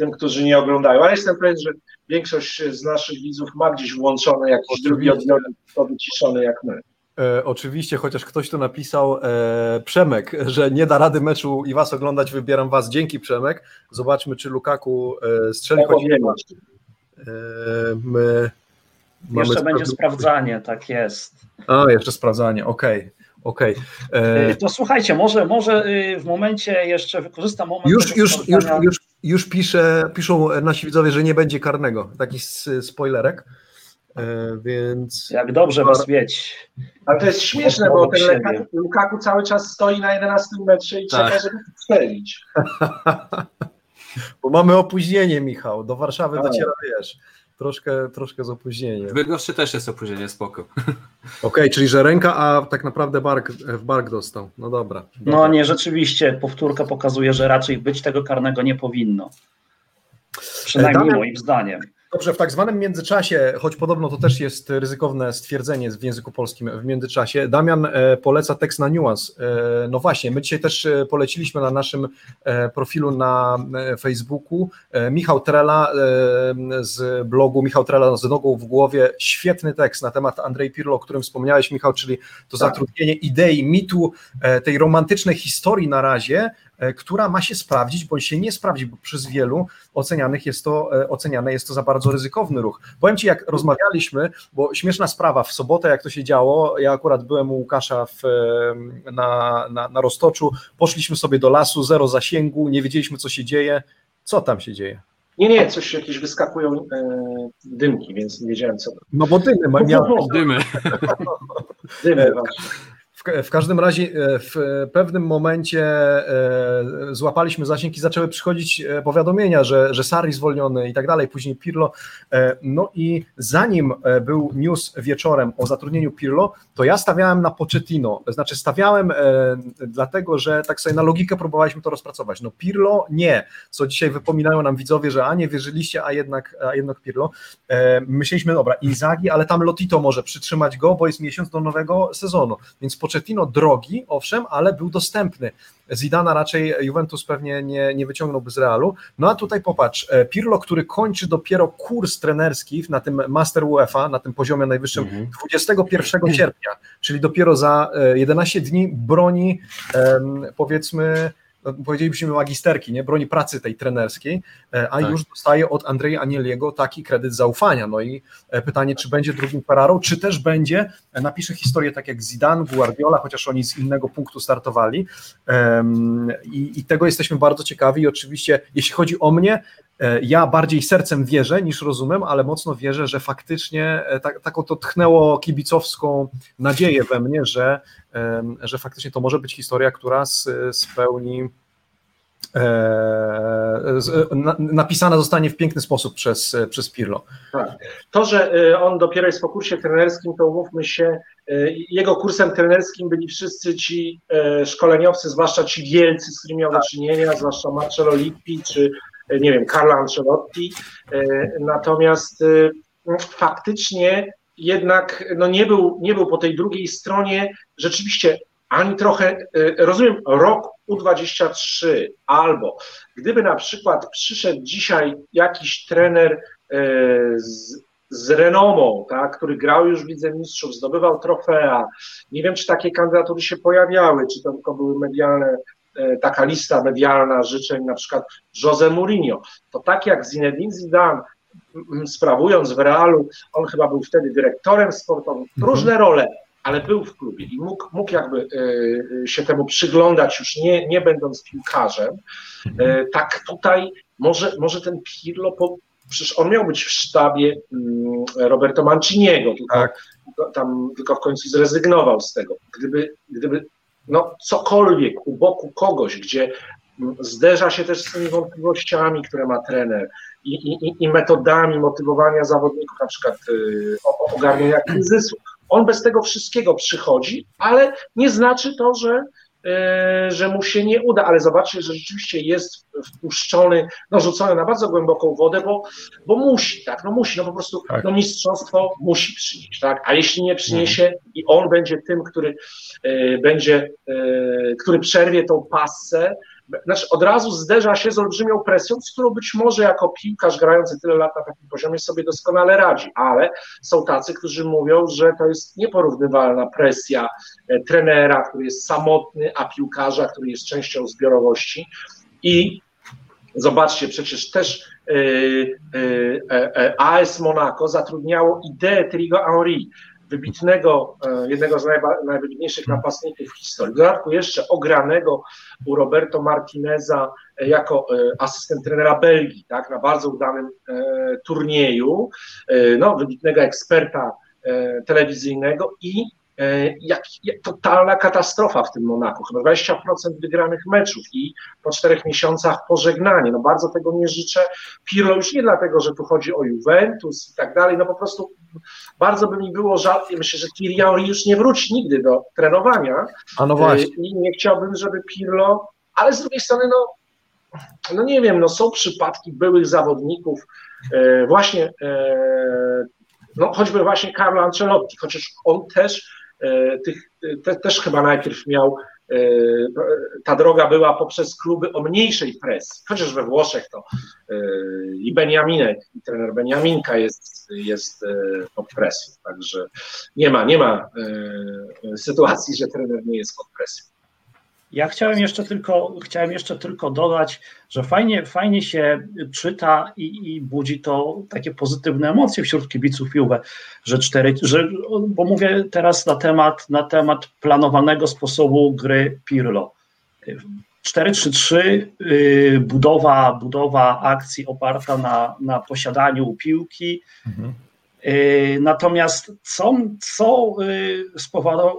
tym, którzy nie oglądają. Ale jestem pewien, że większość z naszych widzów ma gdzieś włączone jakiś Oczywiście. drugi odbiornik, to wyciszony jak my. E, oczywiście, chociaż ktoś tu napisał, e, Przemek, że nie da rady meczu i was oglądać, wybieram was. Dzięki Przemek. Zobaczmy, czy Lukaku e, strzeli. Choć e, my jeszcze będzie sprawdzanie, tak jest. A, jeszcze sprawdzanie, okej. Okay. Okej. Okay. E, to słuchajcie, może, może y, w momencie jeszcze wykorzystam moment. Już, już, już, już, już pisze, piszą nasi widzowie, że nie będzie karnego. Taki spoilerek. E, więc. Jak dobrze was mieć. Ale to jest śmieszne, bo ten Lukaku cały czas stoi na 11 metrze i tak. czeka, żeby strzelić. bo mamy opóźnienie, Michał. Do Warszawy tak. dociera, wiesz troszkę, troszkę z opóźnieniem. W Bydgoszczy też jest opóźnienie, spoko. Okej, okay, czyli że ręka, a tak naprawdę bark, w bark dostał. No dobra, dobra. No nie, rzeczywiście powtórka pokazuje, że raczej być tego karnego nie powinno. Przynajmniej Damian, moim zdaniem. Dobrze, w tak zwanym międzyczasie, choć podobno to też jest ryzykowne stwierdzenie w języku polskim w międzyczasie, Damian e, poleca tekst na niuans. E, no właśnie, my dzisiaj też e, poleciliśmy na naszym profilu na Facebooku Michał Trela z blogu Michał Trela z nogą w głowie, świetny tekst na temat Andrzej Pirlo, o którym wspomniałeś Michał, czyli to tak. zatrudnienie idei, mitu, tej romantycznej historii na razie, która ma się sprawdzić, bądź się nie sprawdzi, bo przez wielu ocenianych jest to, e, oceniane jest to za bardzo ryzykowny ruch. Powiem Ci, jak rozmawialiśmy, bo śmieszna sprawa, w sobotę jak to się działo, ja akurat byłem u Łukasza w, e, na, na, na Roztoczu, poszliśmy sobie do lasu, zero zasięgu, nie wiedzieliśmy co się dzieje. Co tam się dzieje? Nie, nie, coś jakieś wyskakują e, dymki, więc nie wiedziałem co. No bo dymy, miałem. Dymy. dymy, właśnie. W, w, każdym razie e, w pewnym momencie e, złapaliśmy zasięg i zaczęły przychodzić e, powiadomienia, że, że Sari zwolniony i tak dalej, później Pirlo. No i zanim był news wieczorem o zatrudnieniu Pirlo, to ja stawiałem na Pochettino, znaczy stawiałem dlatego, że tak sobie na logikę próbowaliśmy to rozpracować. No Pirlo nie, co dzisiaj wypominają nam widzowie, że a nie wierzyliście, a jednak, a jednak Pirlo. Myśleliśmy, dobra, Inzaghi, ale tam Lotito może przytrzymać go, bo jest miesiąc do nowego sezonu, więc Pochettino drogi, owszem, ale był dostępny. Zidana raczej Juventus pewnie nie, nie wyciągnąłby z Realu. No a tutaj popatrz, e, Pirlo, który kończy dopiero kurs trenerski na tym Master UEFA, na tym poziomie najwyższym mhm. 21 sierpnia, czyli dopiero za 11 e, dni broni powiedzmy powiedzielibyśmy magisterki, nie, broni pracy tej trenerskiej, e, a tak. już dostaje od Andrzeja Anieliego taki kredyt zaufania. No i e, pytanie, czy będzie drugim Ferraro, czy też będzie, e, napisze historię tak jak Zidane, Guardiola, chociaż oni z innego punktu startowali i, i tego jesteśmy bardzo ciekawi i oczywiście, jeśli chodzi o mnie, ja bardziej sercem wierzę niż rozumiem, ale mocno wierzę, że faktycznie tak, taką to tchnęło kibicowską nadzieję we mnie, że że faktycznie to może być historia, która spełni napisana zostanie w piękny sposób przez, przez Pirlo. Tak. To, że on dopiero jest po kursie trenerskim, to umówmy się, jego kursem trenerskim byli wszyscy ci szkoleniowcy, zwłaszcza ci wielcy, z którymi miał do czynienia, zwłaszcza Marcello Lippi czy nie wiem, Carlo Ancelotti. Natomiast faktycznie jednak no nie, był, nie był po tej drugiej stronie rzeczywiście ani trochę, rozumiem, rok U23 albo gdyby na przykład przyszedł dzisiaj jakiś trener z, z renomą, tak, który grał już w Lidze Mistrzów, zdobywał trofea, nie wiem, czy takie kandydatury się pojawiały, czy to tylko były medialne, taka lista medialna życzeń, na przykład Jose Mourinho, to tak jak Zinedine Zidane sprawując w Realu, on chyba był wtedy dyrektorem sportowym, mhm. różne role, ale był w klubie i mógł, mógł jakby e, się temu przyglądać już nie, nie będąc piłkarzem. E, tak tutaj może, może ten Pirlo, po, przecież on miał być w sztabie mm, Roberto Manciniego, tylko, tak. tam, tylko w końcu zrezygnował z tego. Gdyby, gdyby no, cokolwiek u boku kogoś, gdzie zderza się też z tymi wątpliwościami, które ma trener i, i, i metodami motywowania zawodników, na przykład y, ogarniania kryzysu. On bez tego wszystkiego przychodzi, ale nie znaczy to, że, że mu się nie uda, ale zobaczcie, że rzeczywiście jest wpuszczony, no rzucony na bardzo głęboką wodę, bo, bo musi, tak, no musi, no po prostu tak. no mistrzostwo musi przynieść, tak, a jeśli nie przyniesie mhm. i on będzie tym, który y, będzie, który przerwie tą passę, znaczy od razu zderza się z olbrzymią presją, z którą być może jako piłkarz grający tyle lat na takim poziomie sobie doskonale radzi, ale są tacy, którzy mówią, że to jest nieporównywalna presja e, trenera, który jest samotny, a piłkarza, który jest częścią zbiorowości. I Zobaczcie, przecież też e, e, AS Monaco zatrudniało ideę Trigo Henry, wybitnego, e, jednego z najwybitniejszych napastników w historii. W dodatku jeszcze ogranego u Roberto Martineza e, jako e, asystent trenera Belgii, tak, na bardzo udanym turnieju, no, wybitnego eksperta telewizyjnego i jak, totalna katastrofa w tym Monaku. Chyba 20% wygranych meczów i po czterech miesiącach pożegnanie. No bardzo tego nie życzę. Pirlo już nie dlatego, że tu chodzi o Juventus i tak dalej, no po prostu bardzo by mi było żal. Myślę, że Thierry już nie wróci nigdy do trenowania. A no właśnie. E, I nie chciałbym, żeby Pirlo, ale z drugiej strony, no, no nie wiem, no są przypadki byłych zawodników, e, właśnie no choćby właśnie Carlo Ancelotti, chociaż on też tych, te, też chyba najpierw miał, ta droga była poprzez kluby o mniejszej presji, chociaż we Włoszech to e, i Beniaminek, i trener Beniaminka jest, jest pod presją, także nie ma, nie ma sytuacji, że trener nie jest pod presją. Ja chciałem jeszcze tylko, chciałem jeszcze tylko dodać, że fajnie, fajnie się czyta i, i budzi to takie pozytywne emocje wśród kibiców Juve, że cztery, że, bo mówię teraz na temat, na temat planowanego sposobu gry Pirlo. 4-3-3, y, budowa, budowa akcji oparta na, na posiadaniu piłki, mhm. Y, natomiast co, co y,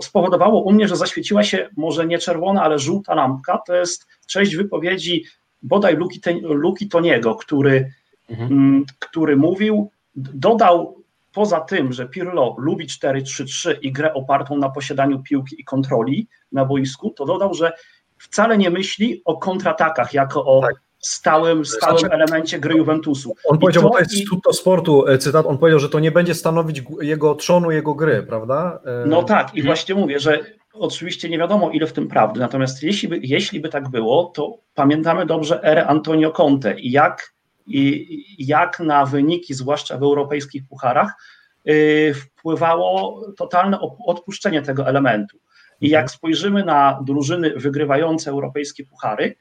spowodowało u mnie, że zaświeciła się może nie czerwona, ale żółta lampka, to jest część wypowiedzi bodaj Luki, Luki Toniego, który, mhm. Który mówił, dodał poza tym, że Pirlo lubi 4-3-3 i grę opartą na posiadaniu piłki i kontroli na boisku, to dodał, że wcale nie myśli o kontratakach jako o tak stałym, stałym znaczy, elemencie gry Juventusu. On I powiedział, to, bo to jest i... tutto sportu, e, cytat, on powiedział, że to nie będzie stanowić jego trzonu, jego gry, prawda? E, no tak, i mhm. właśnie mówię, że oczywiście nie wiadomo ile w tym prawdy, natomiast jeśli by, jeśli by tak było, to pamiętamy dobrze erę Antonio Conte i jak, i jak na wyniki, zwłaszcza w europejskich pucharach, yy, wpływało totalne odpuszczenie tego elementu. I jak mhm. spojrzymy na drużyny wygrywające europejskie puchary,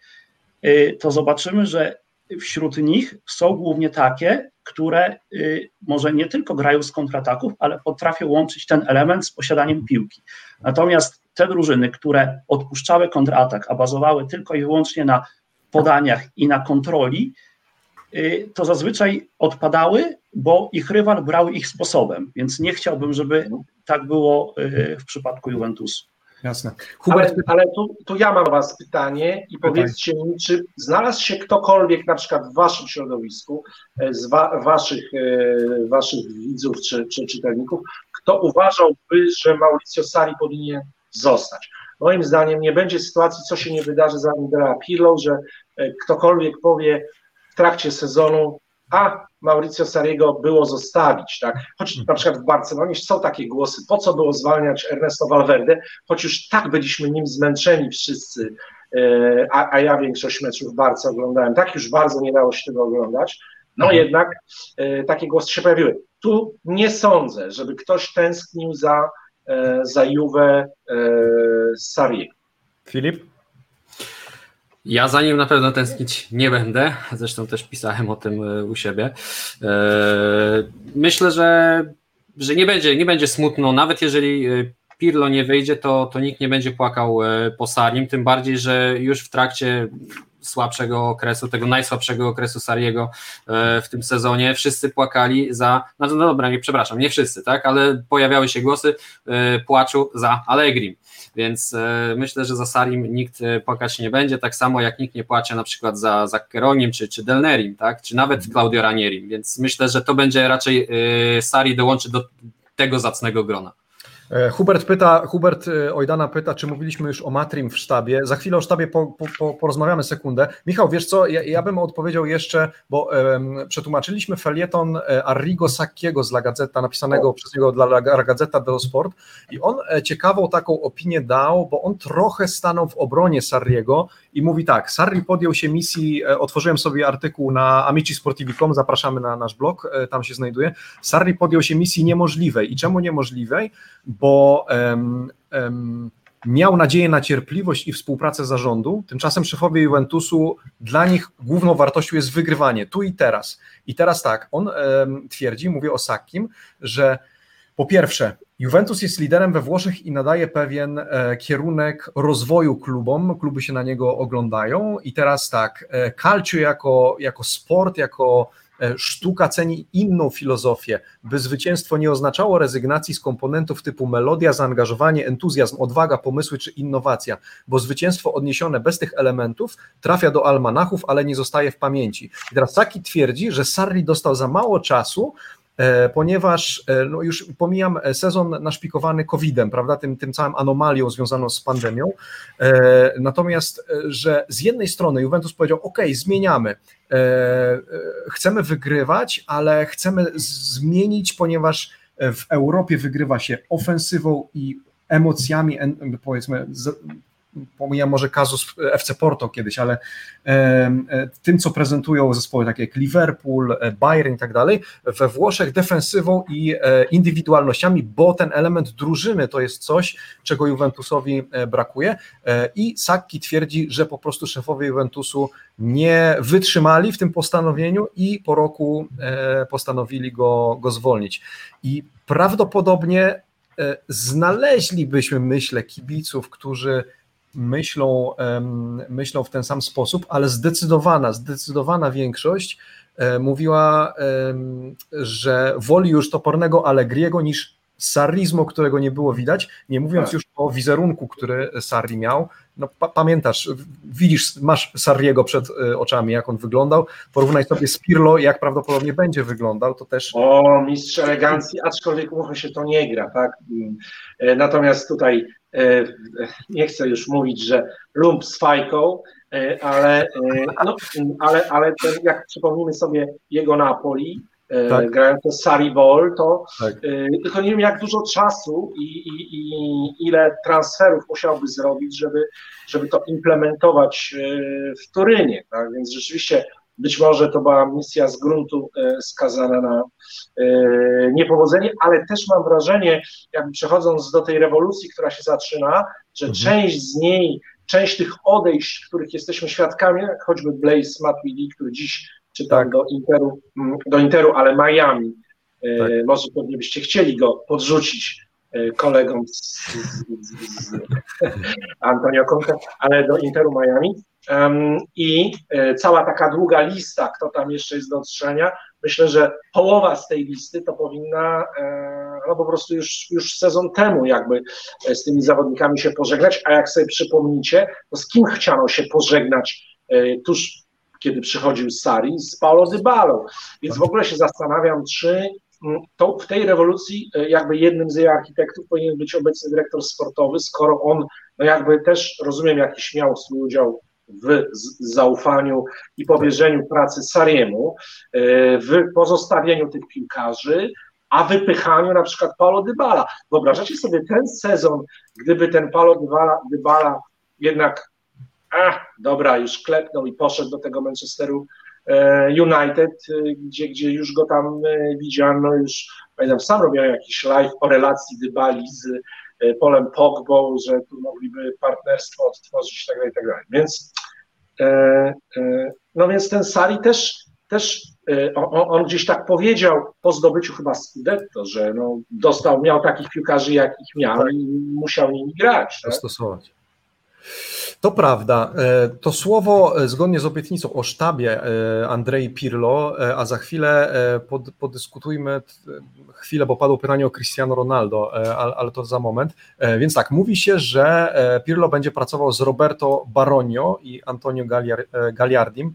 to zobaczymy, że wśród nich są głównie takie, które y, może nie tylko grają z kontrataków, ale potrafią łączyć ten element z posiadaniem piłki. Natomiast te drużyny, które odpuszczały kontratak, a bazowały tylko i wyłącznie na podaniach i na kontroli, y, to zazwyczaj odpadały, bo ich rywal brał ich sposobem. Więc nie chciałbym, żeby tak było w przypadku Juventusu. Jasne. Hubert... Ale, ale tu, tu, ja mam was pytanie i powiedzcie mi, czy znalazł się ktokolwiek na przykład w waszym środowisku, e, z wa, waszych, e, waszych widzów czy, czy czytelników, kto uważałby, że Mauricio Sari powinien zostać? Moim zdaniem nie będzie sytuacji, co się nie wydarzy za Andrea Pirlo, że e, ktokolwiek powie w trakcie sezonu, a Mauricio Sariego było zostawić, tak? Choć na przykład w Barcelonie są takie głosy, po co było zwalniać Ernesto Valverde, choć już tak byliśmy nim zmęczeni wszyscy, e, a, a ja większość meczów Barca oglądałem, tak już bardzo nie dało się tego oglądać, no mhm. jednak e, takie głosy się pojawiły. Tu nie sądzę, żeby ktoś tęsknił za, e, za Juve Sariego. Filip? Ja za nim na pewno tęsknić nie będę, zresztą też pisałem o tym e, u siebie. E, myślę, że, że nie, będzie, nie będzie smutno, nawet jeżeli e, Pirlo nie wyjdzie, to, to nikt nie będzie płakał po Sarim, tym bardziej, że już w trakcie słabszego okresu, tego najsłabszego okresu Sariego w tym sezonie. Wszyscy płakali za, no, no dobra, nie, przepraszam, nie wszyscy, tak, ale pojawiały się głosy płaczu za Allegri. Więc e, myślę, że za Sarim nikt e, płakać nie będzie, tak samo jak nikt nie płacze na przykład za, za Keronim czy, czy Delnerim, tak? czy nawet mhm. Claudio Ranierim, więc myślę, że to będzie raczej e, Sari dołączy do tego zacnego grona. E, Hubert pyta, Hubert e, Ojdana pyta, czy mówiliśmy już o Matrim w sztabie. Za chwilę o sztabie po, po, po, porozmawiamy sekundę. Michał, wiesz co, ja, ja bym odpowiedział jeszcze, bo um, przetłumaczyliśmy felieton e, Arrigo Sacchiego z La Gazzetta, napisanego o. przez niego dla La Gazzetta dello Sport i on ciekawą taką opinię dał, bo on trochę stanął w obronie Sarriego i mówi tak, Sarri podjął się misji, otworzyłem sobie artykuł na amicisportivi.com, zapraszamy na nasz blog, tam się znajduje, Sarri podjął się misji niemożliwej i czemu niemożliwej? Bo miał nadzieję na cierpliwość i współpracę zarządu. Tymczasem szefowie Juventusu, dla nich główną wartością jest wygrywanie tu i teraz. I teraz tak, on twierdzi, mówię o Sakim, że po pierwsze, Juventus jest liderem we Włoszech i nadaje pewien e, kierunek rozwoju klubom, kluby się na niego oglądają i teraz tak, e, calcio jako, jako sport, jako sztuka ceni inną filozofię, by zwycięstwo nie oznaczało rezygnacji z komponentów typu melodia, zaangażowanie, entuzjazm, odwaga, pomysły czy innowacja, bo zwycięstwo odniesione bez tych elementów trafia do almanachów, ale nie zostaje w pamięci. I teraz Saki twierdzi, że Sarri dostał za mało czasu, E, ponieważ e, no już pomijam e, sezon naszpikowany COVID-em, prawda, tym, tym całym anomalią związaną z pandemią. Natomiast, że z jednej strony Juventus powiedział: OK, zmieniamy, chcemy wygrywać, ale chcemy zmienić, ponieważ w Europie wygrywa się ofensywą i emocjami, powiedzmy, pomijam może kazus FC Porto kiedyś, ale e, tym, co prezentują zespoły takie jak Liverpool, e, Bayern i tak dalej, we Włoszech defensywą i e, indywidualnościami, bo ten element drużyny to jest coś, czego Juventusowi brakuje i Sacchi twierdzi, że po prostu szefowie Juventusu nie wytrzymali w tym postanowieniu i po roku postanowili go, go zwolnić. I prawdopodobnie znaleźlibyśmy, myślę, kibiców, którzy myślą, myślą w ten sam sposób, ale zdecydowana, zdecydowana większość e, mówiła, że woli już topornego Allegriego niż Sarrizmo, którego nie było widać, nie mówiąc tak. już o wizerunku, który Sarri miał. No, pa pamiętasz, widzisz, masz Sarriego przed e, oczami, jak on wyglądał. Porównaj sobie z Pirlo, jak prawdopodobnie będzie wyglądał, to też. O, mistrz elegancji, aczkolwiek umówmy się, to nie gra, tak? E, natomiast tutaj nie chcę już mówić, że lump z fajką, e, ale, e, no, ale, ale ten, jak przypomnimy sobie jego Napoli, tak. grając Sari Ball, to tak. tylko nie wiem jak dużo czasu i, i, i, ile transferów musiałby zrobić, żeby, żeby to implementować w Turynie. Tak? Więc rzeczywiście być może to była misja z gruntu e, skazana na e, niepowodzenie, ale też mam wrażenie, jakby przechodząc do tej rewolucji, która się zaczyna, że mhm. część z niej, część tych odejść, których jesteśmy świadkami, jak choćby Blaze Matuidi, który dziś czytam tak. do, Interu, mm, do Interu, ale Miami, e, tak. może pewnie byście chcieli go podrzucić kolegą z, z, z, Antonio Conte, ale do Interu Miami. I cała taka długa lista, kto tam jeszcze jest do odstrzenia, myślę, że połowa z tej listy to powinna no po prostu już, już sezon temu jakby z tymi zawodnikami się pożegnać, a jak sobie przypomnicie, to z kim chciano się pożegnać tuż kiedy przychodził Sari, z Paulo Dybalą. Więc w ogóle się zastanawiam, czy to w tej rewolucji e, jakby jednym z jej architektów powinien być obecny dyrektor sportowy, skoro on no jakby też, rozumiem, jakiś miał swój udział w zaufaniu i powierzeniu pracy Sariemu, e, w pozostawieniu tych piłkarzy, a wypychaniu na przykład Paulo Dybala. Wyobrażacie sobie ten sezon, gdyby ten Paulo Dybala, Dybala jednak a, dobra, już klepnął i poszedł do tego Manchesteru United, e, gdzie, gdzie już go tam e, widziano, już pamiętam, sam robiłem jakiś live o relacji Dybali z Polem Pogbą, że tu mogliby partnerstwo odtworzyć i tak dalej, tak dalej. Więc no więc ten Sari też, też on, on, gdzieś tak powiedział po zdobyciu chyba Scudetto, że no, dostał, miał takich piłkarzy, jakich miał i musiał nimi grać. Tak? To prawda. E, to słowo, e, zgodnie z obietnicą o sztabie e, Andrei Pirlo, a za chwilę pod, podyskutujmy chwilę, bo padło pytanie o Cristiano Ronaldo, ale to za moment. Więc tak, mówi się, że Pirlo będzie pracował z Roberto Baronio i Antonio Gagliardim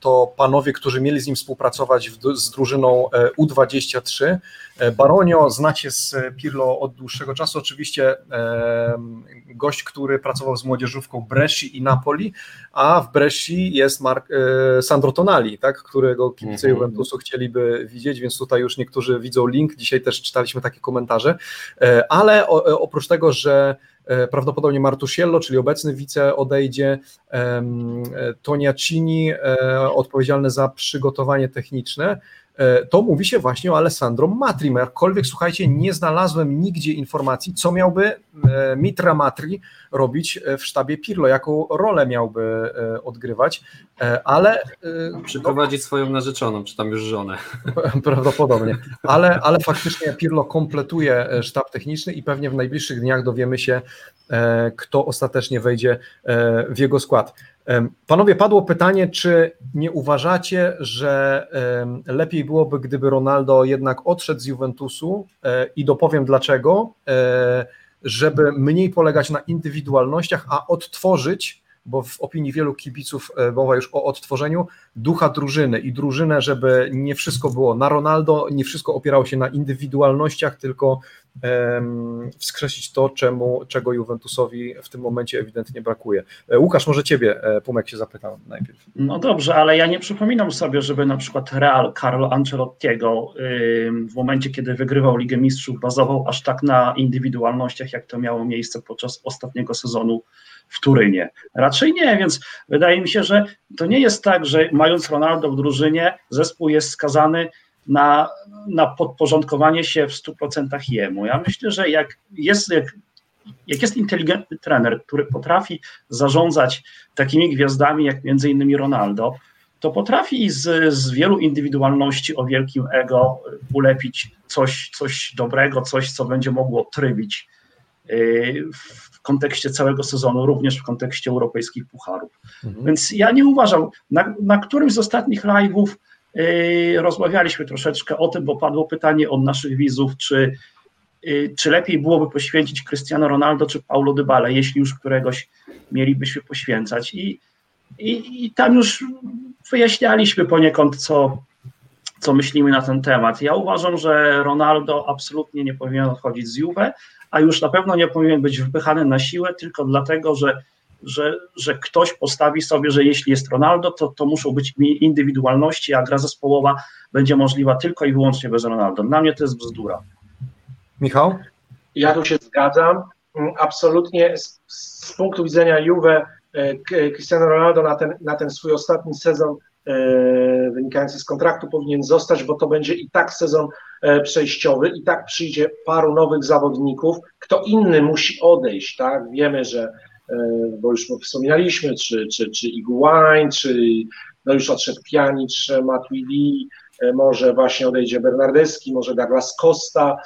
to panowie, którzy mieli z nim współpracować z drużyną e, U23. E, Baronio znacie z Pirlo od dłuższego czasu, oczywiście gość, który pracował z młodzieżówką Bresci i Napoli, a w Bresci jest Mark, e, Sandro Tonali, tak, którego kibice mm -hmm. Juventusu chcieliby widzieć, więc tutaj już niektórzy widzą link, dzisiaj też czytaliśmy takie komentarze, ale oprócz tego, że E, prawdopodobnie Martusciello, czyli obecny wice odejdzie, e, Toniacini e, odpowiedzialny za przygotowanie techniczne, E, to mówi się właśnie o Alessandro Matrim. Jakkolwiek, słuchajcie, nie znalazłem nigdzie informacji, co miałby e, Mitra Matri robić e, w sztabie Pirlo, jaką rolę miałby odgrywać, ale... Przyprowadzić no, swoją narzeczoną, czy tam już żonę. Prawdopodobnie, ale, ale faktycznie Pirlo kompletuje sztab techniczny i pewnie w najbliższych dniach dowiemy się, kto ostatecznie wejdzie w jego skład. Panowie, padło pytanie, czy nie uważacie, że lepiej byłoby, gdyby Ronaldo jednak odszedł z Juventusu e, i dopowiem dlaczego, e, żeby mniej polegać na indywidualnościach, a odtworzyć bo w opinii wielu kibiców e, mowa już o odtworzeniu ducha drużyny i drużynę, żeby nie wszystko było na Ronaldo, nie wszystko opierało się na indywidualnościach, tylko wskrzesić to, czemu, czego Juventusowi w tym momencie ewidentnie brakuje. E, Łukasz, może ciebie e, Pumek się zapytał najpierw. No dobrze, ale ja nie przypominam sobie, żeby na przykład Real Carlo Ancelottiego w momencie, kiedy wygrywał Ligę Mistrzów, bazował aż tak na indywidualnościach, jak to miało miejsce podczas ostatniego sezonu w Turynie. Raczej nie, więc wydaje mi się, że to nie jest tak, że mając Ronaldo w drużynie, zespół jest skazany na, na podporządkowanie się w 100% jemu. Ja myślę, że jak jest, jak, jak jest inteligentny trener, który potrafi zarządzać takimi gwiazdami jak między innymi Ronaldo, to potrafi z, z wielu indywidualności o wielkim ego ulepić coś, coś dobrego, coś, co będzie mogło trybić y, w kontekście całego sezonu, również w kontekście europejskich pucharów. Mhm. Więc ja nie uważam, na, na którymś z ostatnich live'ów rozmawialiśmy troszeczkę o tym, bo padło pytanie od naszych widzów, czy, yy, czy lepiej byłoby poświęcić Cristiano Ronaldo czy Paulo Dybala, jeśli już któregoś mielibyśmy poświęcać. I, i, i tam już wyjaśnialiśmy poniekąd, co, co myślimy na ten temat. Ja uważam, że Ronaldo absolutnie nie powinien odchodzić z Juve, a już na pewno nie powinien być wypychany na siłę tylko dlatego, że, że, że ktoś postawi sobie, że jeśli jest Ronaldo, to, to muszą być indywidualności, a gra zespołowa będzie możliwa tylko i wyłącznie bez Ronaldo. Dla mnie to jest bzdura. Michał? Ja tu się zgadzam. Mm, absolutnie z, z punktu widzenia Juve e, Cristiano Ronaldo na ten, na ten swój ostatni sezon E, wynikający z kontraktu powinien zostać, bo to będzie i tak sezon e, przejściowy, i tak przyjdzie paru nowych zawodników. Kto inny musi odejść, tak? Wiemy, że, bo już wspominaliśmy, czy, czy, czy Iguain, czy no już odszedł Pjanic, Matuidi, może właśnie odejdzie Bernardeschi, może Douglas Costa.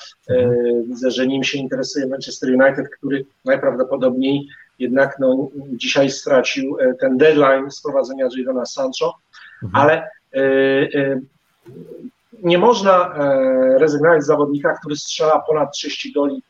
Widzę, że nim się interesuje Manchester United, który najprawdopodobniej jednak no, dzisiaj stracił ten deadline sprowadzenia Jadona Sancho, mhm. ale nie można rezygnować z zawodnika, który strzela ponad 30 goli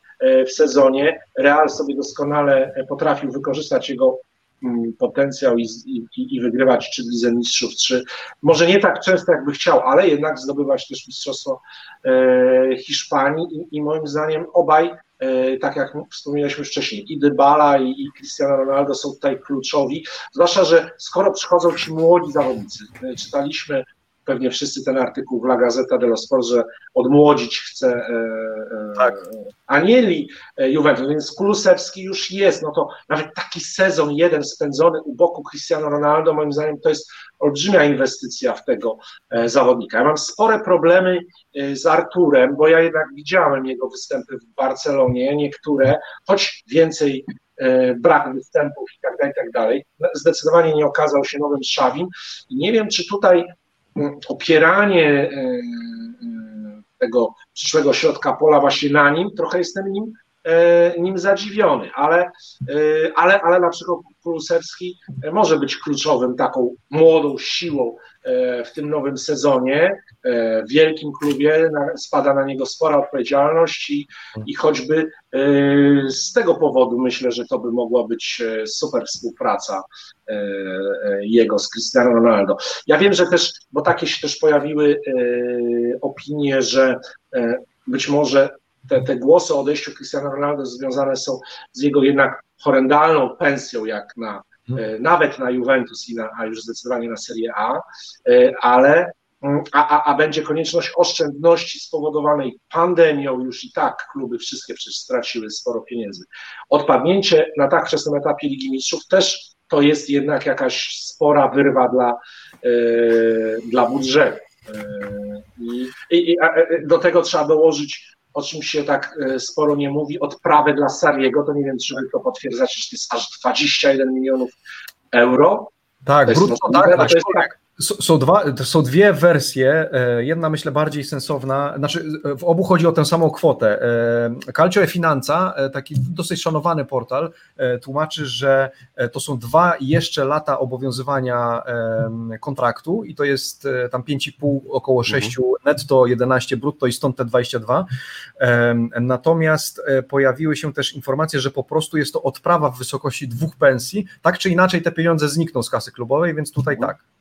w sezonie. Real sobie doskonale potrafił wykorzystać jego mm, potencjał i, i, i wygrywać czy Lidze Mistrzów, czy może nie tak często jakby chciał, ale jednak zdobywać też Mistrzostwo e, Hiszpanii i, i, moim zdaniem obaj, e, tak jak wspomnieliśmy wcześniej, i Dybala i, i Cristiano Ronaldo są tutaj kluczowi, zwłaszcza, że skoro przychodzą ci młodzi zawodnicy, e, czytaliśmy pewnie wszyscy ten artykuł w La Gazzetta dello Sport, że odmłodzić chce e, e, tak. Anieli e, Juventus, więc Kulusewski już jest, no to nawet taki sezon jeden spędzony u boku Cristiano Ronaldo, moim zdaniem to jest olbrzymia inwestycja w tego zawodnika. Ja mam spore problemy z Arturem, bo ja jednak widziałem jego występy w Barcelonie, niektóre, choć więcej brak występów i tak dalej, i tak dalej. Zdecydowanie nie okazał się nowym Szawim i nie wiem, czy tutaj opieranie e, e, tego przyszłego środka pola właśnie na nim, trochę jestem nim, e, nim zadziwiony, ale, ale, ale na przykład Kulusewski może być kluczowym taką młodą siłą w tym nowym sezonie. W wielkim klubie spada na niego spora odpowiedzialność i, i choćby z tego powodu myślę, że to by mogła być super współpraca jego z Cristiano Ronaldo. Ja wiem, że też, bo takie się też pojawiły opinie, że być może te, te głosy o odejściu Cristiano Ronaldo związane są z jego jednak horrendalną pensją, jak na nawet na Juventus i na, a już zdecydowanie na Serie A, e, ale a, a, a będzie konieczność oszczędności spowodowanej pandemią, już i tak kluby wszystkie przecież straciły sporo pieniędzy. Odpadnięcie na tak wczesnym etapie Ligi Mistrzów też to jest jednak jakaś spora wyrwa dla, e, dla budżetu. E, i, i, do tego trzeba dołożyć o czym się tak e, sporo nie mówi, odprawę dla Sariego, to nie wiem, czy wy to potwierdzacie, że to jest aż 21 milionów euro. Tak, brutto, tak, to są, dwa, są dwie wersje. E, jedna myślę bardziej sensowna. Znaczy, w obu chodzi o tę samą kwotę. E, Calcio e Finanza, taki dosyć szanowany portal, tłumaczy, że to są dwa jeszcze lata obowiązywania kontraktu i to jest tam 5,5, około 6 mhm. netto, 11 brutto i stąd te 22. Natomiast pojawiły się też informacje, że po prostu jest to odprawa w wysokości dwóch pensji. Tak czy inaczej te pieniądze znikną z kasy klubowej, więc tutaj mhm. tak.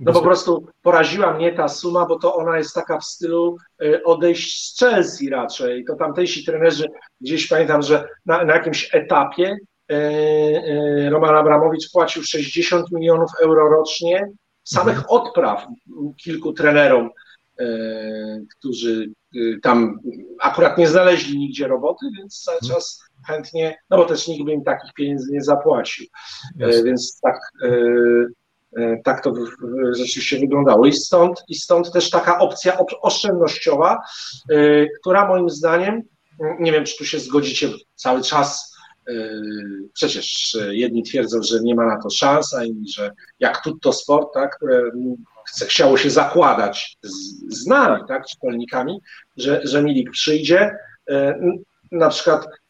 No po prostu poraziła mnie ta suma, bo to ona jest taka w stylu y, odejść z Chelsea raczej. To tamtejsi trenerzy, gdzieś pamiętam, że na, na jakimś etapie y, y, Roman Abramowicz płacił 60 milionów euro rocznie samych mhm. odpraw kilku trenerom, którzy tam akurat nie znaleźli nigdzie roboty, więc cały mhm. czas chętnie, no bo też nikt by im takich pieniędzy nie zapłacił. Yes. Więc tak tak to rzeczywiście wyglądało. I stąd, i stąd też taka opcja oszczędnościowa, e, która moim zdaniem, nie wiem, czy tu się zgodzicie cały czas, e, przecież jedni twierdzą, że nie ma na to szans, a inni, że jak tutto sport, tak, które chciało się zakładać z, z nami, tak, czytelnikami, że, że Milik przyjdzie. Na przykład E, e,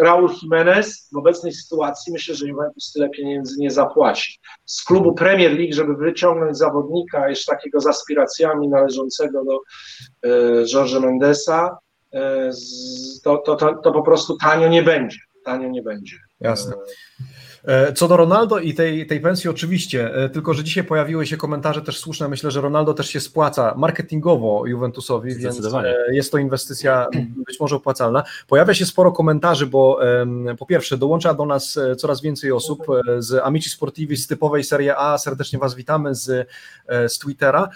Raul Jimenez w obecnej sytuacji myślę, że Juventus tyle pieniędzy nie zapłaci. Z klubu Premier League, żeby wyciągnąć zawodnika jeszcze takiego z aspiracjami należącego do e, Jorge Mendesa, to, to, to, to po prostu tanio nie będzie. Tanio nie będzie. Jasne. E, co do Ronaldo i tej, tej pensji, oczywiście, e, tylko że dzisiaj pojawiły się komentarze też słuszne. Myślę, że Ronaldo też się spłaca marketingowo Juventusowi, więc e, jest to inwestycja być może opłacalna. Pojawia się sporo komentarzy, bo po pierwsze, dołącza do nas coraz więcej osób z Amici Sportivi, z typowej Serie A. Serdecznie Was witamy z, z Twittera.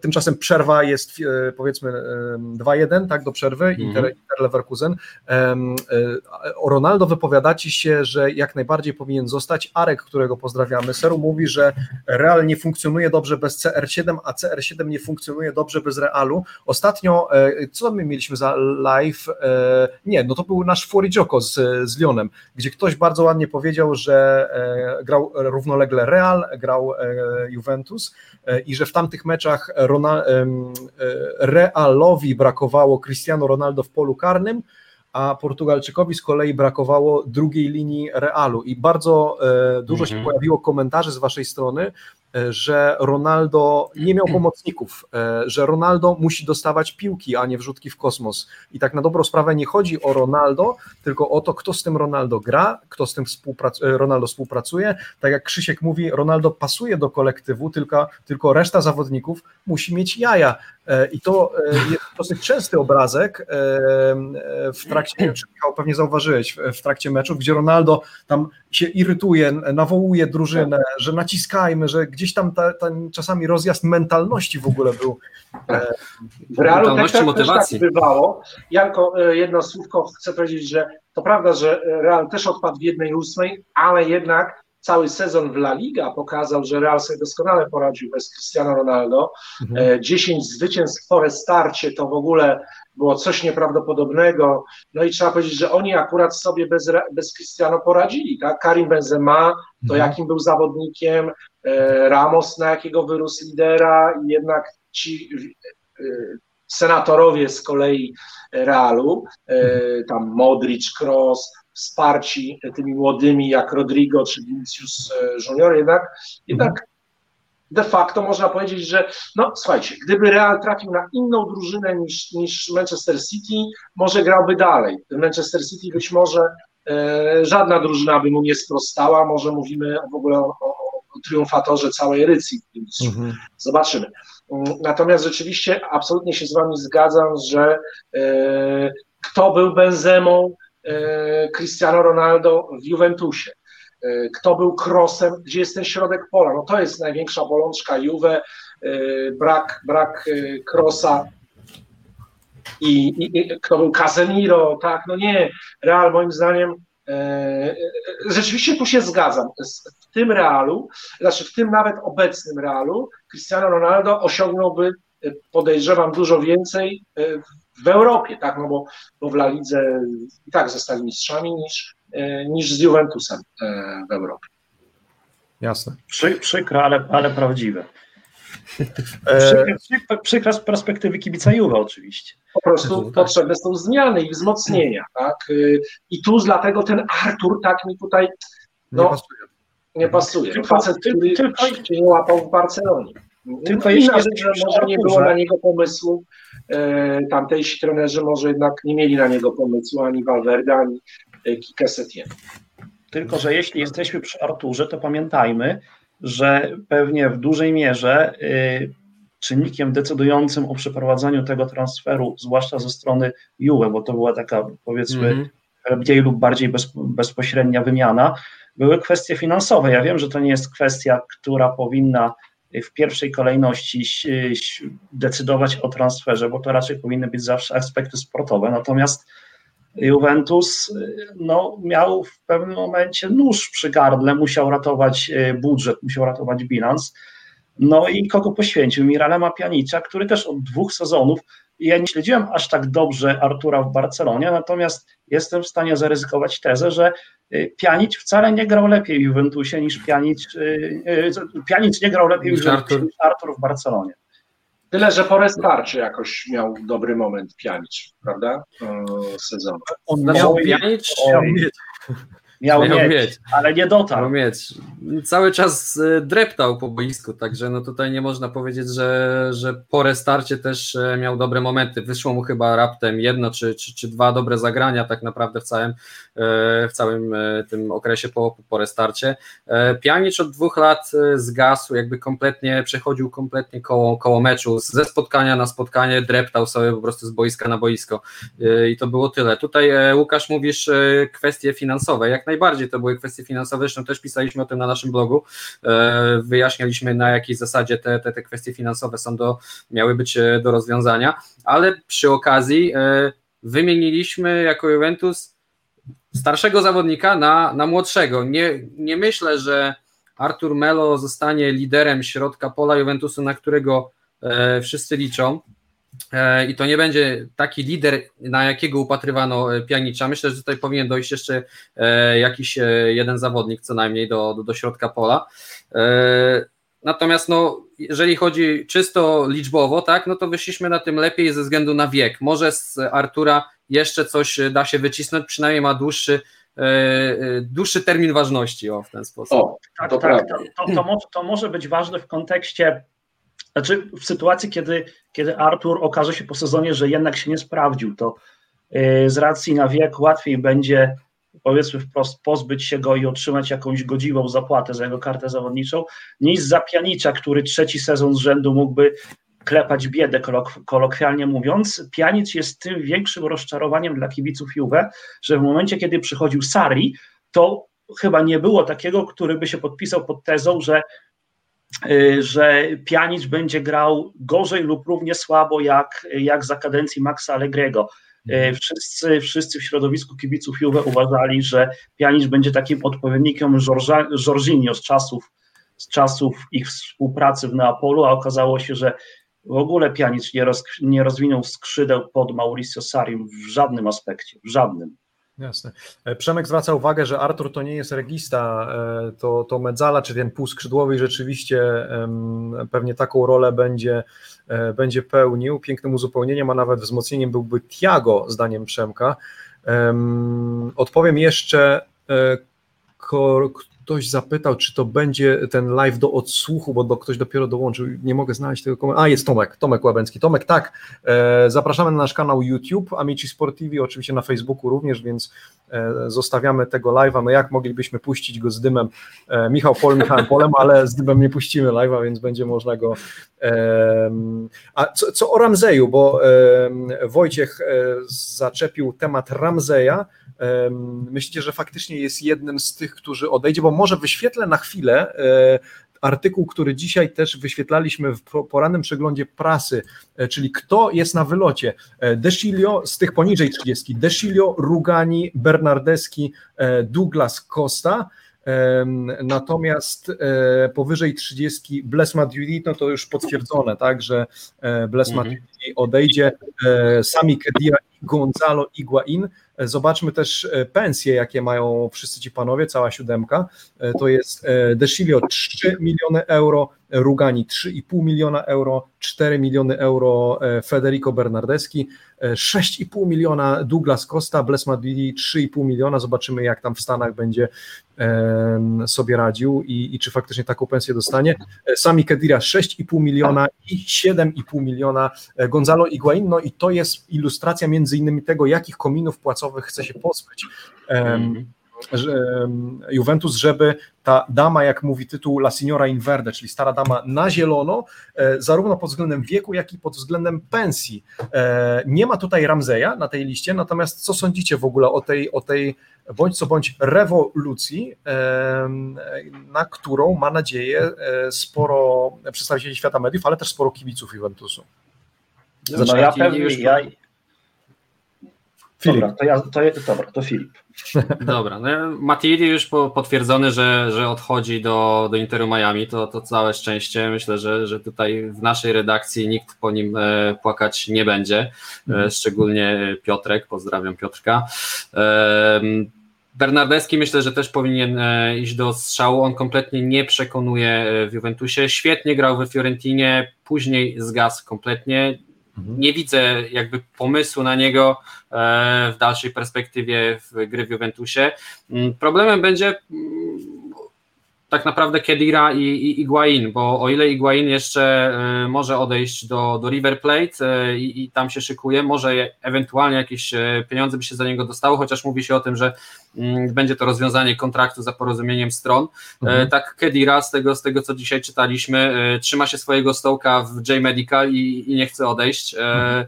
Tymczasem przerwa jest powiedzmy 2-1, tak, do przerwy, -hmm. Inter, Inter Leverkusen. O Ronaldo wypowiadacie się, że jak najbardziej powinien zostać. Arek, którego pozdrawiamy, Seru mówi, że Real nie funkcjonuje dobrze bez CR7, a CR7 nie funkcjonuje dobrze bez Realu. Ostatnio, co my mieliśmy za live? Nie, no to był nasz Fuorigioko z, z Lyonem, gdzie ktoś bardzo ładnie powiedział, że grał równolegle Real, grał Juventus i że w tamtych meczach Realowi brakowało Cristiano Ronaldo w polu karnym, a Portugalczykowi z kolei brakowało drugiej linii Realu i bardzo e, dużo się mhm. pojawiło komentarzy z waszej strony, że Ronaldo nie miał pomocników, e, że Ronaldo musi dostawać piłki, a nie wrzutki w kosmos. I tak na dobrą sprawę nie chodzi o Ronaldo, tylko o to, kto z tym Ronaldo gra, kto z tym współpracuje, Ronaldo współpracuje. Tak jak Krzysiek mówi, Ronaldo pasuje do kolektywu, tylko, tylko reszta zawodników musi mieć jaja. E, I to jest dosyć częsty obrazek w trakcie, czy Michał pewnie zauważyłeś, w trakcie meczów, gdzie Ronaldo tam się irytuje, nawołuje drużynę, że naciskajmy, że gdzieś gdzieś tam ta, ten czasami rozjazd mentalności w ogóle był. E, w realu też, tak, motywacji. też tak bywało. Janko, e, jedno słówko chcę powiedzieć, że to prawda, że Real też odpadł w jednej ósmej, ale jednak cały sezon w La Liga pokazał, że Real sobie doskonale poradził bez Cristiano Ronaldo. Mhm. 10 e, zwycięstw po restarcie to w ogóle było coś nieprawdopodobnego. No i trzeba powiedzieć, że oni akurat sobie bez, bez Cristiano poradzili. Tak? Karim Benzema, to mhm. jakim był zawodnikiem, e, Ramos, na jakiego wyrósł lidera, i jednak ci e, senatorowie z kolei Realu, mhm. tam Modric, Kroos, wsparci tymi młodymi jak Rodrigo czy Vinicius Junior, jednak, jednak de facto można powiedzieć, że no słuchajcie, gdyby Real trafił na inną drużynę niż, niż Manchester City, może grałby dalej. Manchester City być może e, żadna drużyna by mu nie sprostała, może mówimy w ogóle o, o, o triumfatorze całej edycji. Mhm. Zobaczymy. Natomiast rzeczywiście absolutnie się z wami zgadzam, że e, kto był Benzemą e, Cristiano Ronaldo w Juventusie. E, kto był krosem, gdzie jest ten środek pola. No to jest największa bolączka Juve, e, brak, brak krosa i, i, i, kto był Casemiro, tak, no nie, Real moim zdaniem e, rzeczywiście tu się zgadzam. W tym Realu, znaczy w tym nawet obecnym Realu Cristiano Ronaldo osiągnąłby podejrzewam dużo więcej w Europie, tak, no bo, bo w La Lidze i tak zostali mistrzami niż, E, niż z Juventusem e, w Europie. Jasne. Przy, przykre, ale, ale prawdziwe. E, przykre, przykre z perspektywy kibica Juve oczywiście. Po prostu potrzebne są zmiany i wzmocnienia. Tak? I tu dlatego ten Artur tak mi tutaj no, nie pasuje. Nie pasuje. Tylko, Facet, który tylko, się nie łapał w Barcelonie. Tylko jeśli rzecz, że może nie było na niego pomysłu, e, tamtejsi trenerzy może jednak nie mieli na niego pomysłu, ani Valverde, ani Kika Setien. Tylko, że jeśli jesteśmy przy Arturze, to pamiętajmy, że pewnie w dużej mierze y, czynnikiem decydującym o przeprowadzeniu tego transferu, zwłaszcza ze strony Juve, bo to była taka powiedzmy mm -hmm. mniej lub bardziej bez, bezpośrednia wymiana, były kwestie finansowe. Ja wiem, że to nie jest kwestia, która powinna w pierwszej kolejności decydować o transferze, bo to raczej powinny być zawsze aspekty sportowe. Natomiast Juventus no, miał w pewnym momencie nóż przy gardle, musiał ratować e, budżet, musiał ratować bilans. No i kogo poświęcił? Miralema Pianicza, który też od dwóch sezonów, ja nie śledziłem aż tak dobrze Artura w Barcelonie, natomiast jestem w stanie zaryzykować tezę, że e, Pianic wcale nie grał lepiej w Juventusie niż Pianic, e, Pianic nie grał lepiej niż Artur. niż Artur w Barcelonie. Tyle, że po restarcie jakoś miał dobry moment Pianicz, prawda? Sezon. On miał mieć. Miał, miał mieć, mieć, ale nie dotarł. Miał mieć. Cały czas e, dreptał po boisku, także no tutaj nie można powiedzieć, że, że po restarcie też e, miał dobre momenty. Wyszło mu chyba raptem jedno czy, czy, czy dwa dobre zagrania tak naprawdę w całym, e, w całym tym okresie po, po restarcie. Pianicz od dwóch lat zgasł, jakby kompletnie przechodził kompletnie koło, koło meczu, ze spotkania na spotkanie dreptał sobie po prostu z boiska na boisko i to było tyle. Tutaj Łukasz mówisz kwestie finansowe, jak najbardziej to były kwestie finansowe, zresztą też pisaliśmy o tym na naszym blogu, e, wyjaśnialiśmy na jakiej zasadzie te, te, te kwestie finansowe są do, miały być e, do rozwiązania, ale przy okazji e, wymieniliśmy jako Juventus starszego zawodnika na, na młodszego. Nie, nie myślę, że Artur Melo zostanie liderem środka pola Juventusu, na którego wszyscy liczą. E, I to nie będzie taki lider, na jakiego upatrywano e, Pianicza. Myślę, że tutaj powinien dojść jeszcze e, jakiś jeden zawodnik co najmniej do, do, do środka pola. Natomiast no, jeżeli chodzi czysto liczbowo, tak, no to wyszliśmy na tym lepiej ze względu na wiek. Może z Artura jeszcze coś da się wycisnąć, przynajmniej ma dłuższy, dłuższy termin ważności o, w ten sposób. O, Tak, to tak. To, to, to, to może być ważne w kontekście, znaczy w sytuacji, kiedy, kiedy Artur okaże się po sezonie, że jednak się nie sprawdził, to yy, z racji na wiek łatwiej będzie, powiedzmy wprost, pozbyć się go i otrzymać jakąś godziwą zapłatę za jego kartę zawodniczą, niż za Pianicza, który trzeci sezon z rzędu mógłby klepać biedę, kolok- kolokwialnie mówiąc. Pianic jest tym większym rozczarowaniem dla kibiców Juve, że w momencie, kiedy przychodził Sari, to chyba nie było takiego, który by się podpisał pod tezą, że, że Pjanic będzie grał gorzej lub równie słabo jak, jak za kadencji Maxa Allegriego. Y, Wszyscy, wszyscy w środowisku kibiców Juve uważali, że Pjanic będzie takim odpowiednikiem Jorginho z czasów, z czasów ich współpracy w Neapolu, a okazało się, że w ogóle Pjanic nie, roz, nie rozwinął skrzydeł pod Mauricio Sarim w żadnym aspekcie, w żadnym. Jasne. E, Przemek zwraca uwagę, że Artur to nie jest regista, e, to, to Medzala, czy ten półskrzydłowy rzeczywiście pewnie taką rolę będzie, e, będzie pełnił. Pięknym uzupełnieniem, a nawet wzmocnieniem byłby Tiago, zdaniem Przemka. Em, Odpowiem jeszcze, ktoś zapytał, czy to będzie ten live do odsłuchu, bo do, ktoś dopiero dołączył, nie mogę znaleźć tego komentarza. A, jest Tomek, Tomek Łabęcki. Tomek, tak, e, zapraszamy na nasz kanał YouTube, Amici Sportivi, oczywiście na Facebooku również, więc e, zostawiamy tego live'a. No jak moglibyśmy puścić go z dymem? E, Michał Pol, Michałem Polem, ale z dymem nie puścimy live'a, więc będzie można go... a co, co o Ramzeju, bo Wojciech e, zaczepił temat Ramzeja, Myślicie, że faktycznie jest jednym z tych, którzy odejdzie, bo może wyświetlę na chwilę e, artykuł, który dzisiaj też wyświetlaliśmy w po- porannym przeglądzie prasy, e, czyli kto jest na wylocie. E, Desilio z tych poniżej 30, Desilio, Rugani, Bernardeschi, e, Douglas Costa, Natomiast powyżej 30 Bles Matuidi, no to już potwierdzone, tak, że e, Bles Mhm. Matuidi odejdzie, Sami Kedira i Gonzalo Iguain. E, Zobaczmy też e, pensje, jakie mają wszyscy ci panowie, cała siódemka. E, To jest Desilio 3 miliony euro, Rugani 3,5 miliona euro, 4 miliony euro e, Federico Bernardeschi, e, 6,5 miliona Douglas Costa, Bles Matuidi 3,5 miliona. Zobaczymy, jak tam w Stanach będzie sobie radził i, i czy faktycznie taką pensję dostanie. E, Sami Kedira 6,5 miliona i 7,5 miliona e, Gonzalo Higuain, no i to jest ilustracja między innymi tego, jakich kominów płacowych chce się pozbyć em, Mhm. Juventus, żeby ta dama, jak mówi tytuł La Signora in Verde, czyli stara dama na zielono, e, zarówno pod względem wieku, jak i pod względem pensji. E, Nie ma tutaj Ramzeja na tej liście, natomiast co sądzicie w ogóle o tej, o tej bądź co bądź rewolucji, na którą ma nadzieję e, sporo przedstawicieli świata mediów, ale też sporo kibiców Juventusu. No ja pewnie, już- ja, Filip. dobra, to ja, to, dobra, to Filip. Dobra, no już po, potwierdzony, że, że odchodzi do, do Interu Miami, to, to całe szczęście. Myślę, że, że tutaj w naszej redakcji nikt po nim e, płakać nie będzie, e, szczególnie Piotrek, pozdrawiam Piotrka. E, Bernardeschi myślę, że też powinien e, iść do strzału. On kompletnie nie przekonuje e, w Juventusie. Świetnie grał we Fiorentinie, później zgasł kompletnie. Mhm. Nie widzę jakby pomysłu na niego e, w dalszej perspektywie w gry w Juventusie. Mm, Problemem będzie mm, tak naprawdę Kedira i, i Iguain, bo o ile Iguain jeszcze e, może odejść do, do River Plate e, i, i tam się szykuje, może ewentualnie jakieś e, pieniądze by się za niego dostało, chociaż mówi się o tym, że mm, będzie to rozwiązanie kontraktu za porozumieniem stron. Mhm. Tak Kedira, z tego, z tego co dzisiaj czytaliśmy, trzyma się swojego stołka w J Medical i, i nie chce odejść. e,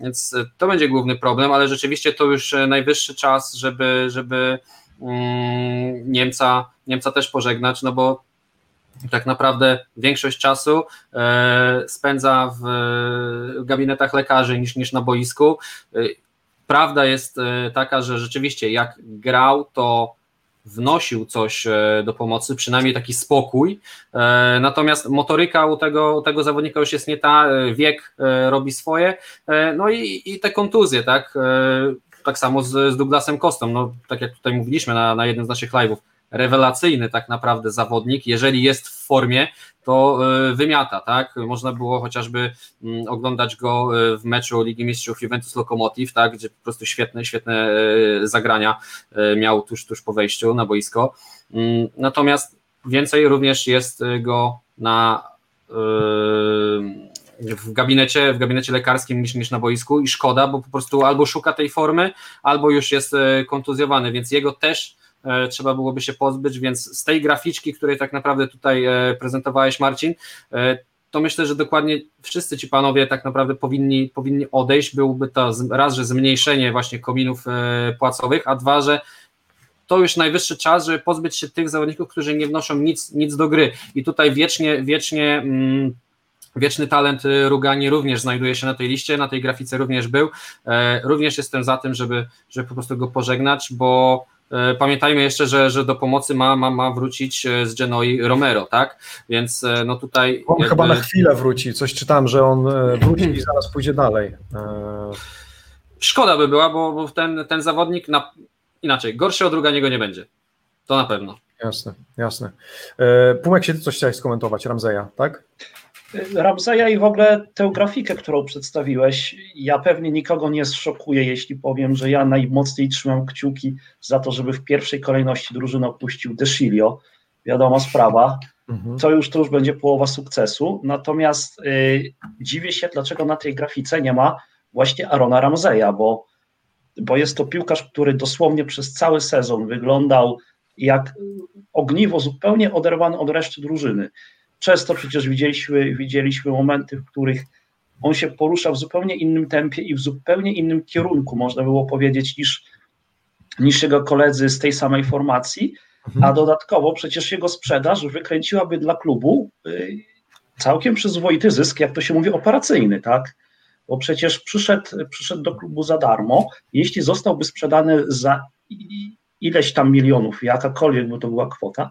Więc to będzie główny problem, ale rzeczywiście to już najwyższy czas, żeby, żeby Niemca, Niemca też pożegnać, no bo tak naprawdę większość czasu e, spędza w, gabinetach lekarzy niż, niż na boisku. E, prawda jest taka, że rzeczywiście jak grał, to wnosił coś do pomocy, przynajmniej taki spokój. Natomiast motoryka u tego, u tego zawodnika już jest nie ta, wiek robi swoje. No i, i te kontuzje, tak? Tak samo z, z Douglasem Kostą. No, tak jak tutaj mówiliśmy na, na jednym z naszych live'ów, rewelacyjny tak naprawdę zawodnik. Jeżeli jest w formie, to e, wymiata, tak? Można było chociażby mm, oglądać go e, w meczu Ligi Mistrzów Juventus Lokomotiv, tak? Gdzie po prostu świetne, świetne e, zagrania miał tuż, tuż po wejściu na boisko. Mm, natomiast więcej również jest go na w gabinecie, w gabinecie lekarskim niż, niż na boisku i szkoda, bo po prostu albo szuka tej formy, albo już jest kontuzjowany, więc jego też E, trzeba byłoby się pozbyć, więc z tej graficzki, której tak naprawdę tutaj e, prezentowałeś Marcin, e, to myślę, że dokładnie wszyscy ci panowie tak naprawdę powinni, powinni odejść. Byłby to raz, że zmniejszenie właśnie kominów płacowych, a dwa, że to już najwyższy czas, żeby pozbyć się tych zawodników, którzy nie wnoszą nic, nic do gry. I tutaj wiecznie, wiecznie. Mm, Wieczny talent Rugani również znajduje się na tej liście, na tej grafice również był. Również jestem za tym, żeby, żeby po prostu go pożegnać, bo E, pamiętajmy jeszcze, że, że do pomocy ma, ma, ma wrócić e, z Genoi Romero, tak? Więc e, no tutaj. On jakby... chyba na chwilę wróci. Coś czytałem, że on wróci i zaraz pójdzie dalej. Szkoda by była, bo, bo ten, ten zawodnik na... inaczej, gorszy od niego nie będzie. To na pewno. Jasne, jasne. Pumek, się ty coś chciałeś skomentować, Ramzeja, tak? Ramzeja i w ogóle tę grafikę, którą przedstawiłeś, ja pewnie nikogo nie zszokuję, jeśli powiem, że ja najmocniej trzymam kciuki za to, żeby w pierwszej kolejności drużynę opuścił Desilio. Wiadoma sprawa. Mhm. To, już, to już będzie połowa sukcesu. Natomiast y, dziwię się, dlaczego na tej grafice nie ma właśnie Arona Ramzeja, bo, bo jest to piłkarz, który dosłownie przez cały sezon wyglądał jak ogniwo zupełnie oderwany od reszty drużyny. Często przecież widzieliśmy, widzieliśmy momenty, w których on się porusza w zupełnie innym tempie i w zupełnie innym kierunku, można było powiedzieć, niż, niż jego koledzy z tej samej formacji, mhm. a dodatkowo przecież jego sprzedaż wykręciłaby dla klubu y, całkiem przyzwoity zysk, jak to się mówi, operacyjny, tak? Bo przecież przyszedł, przyszedł do klubu za darmo. Jeśli zostałby sprzedany za ileś tam milionów, jakakolwiek by to była kwota,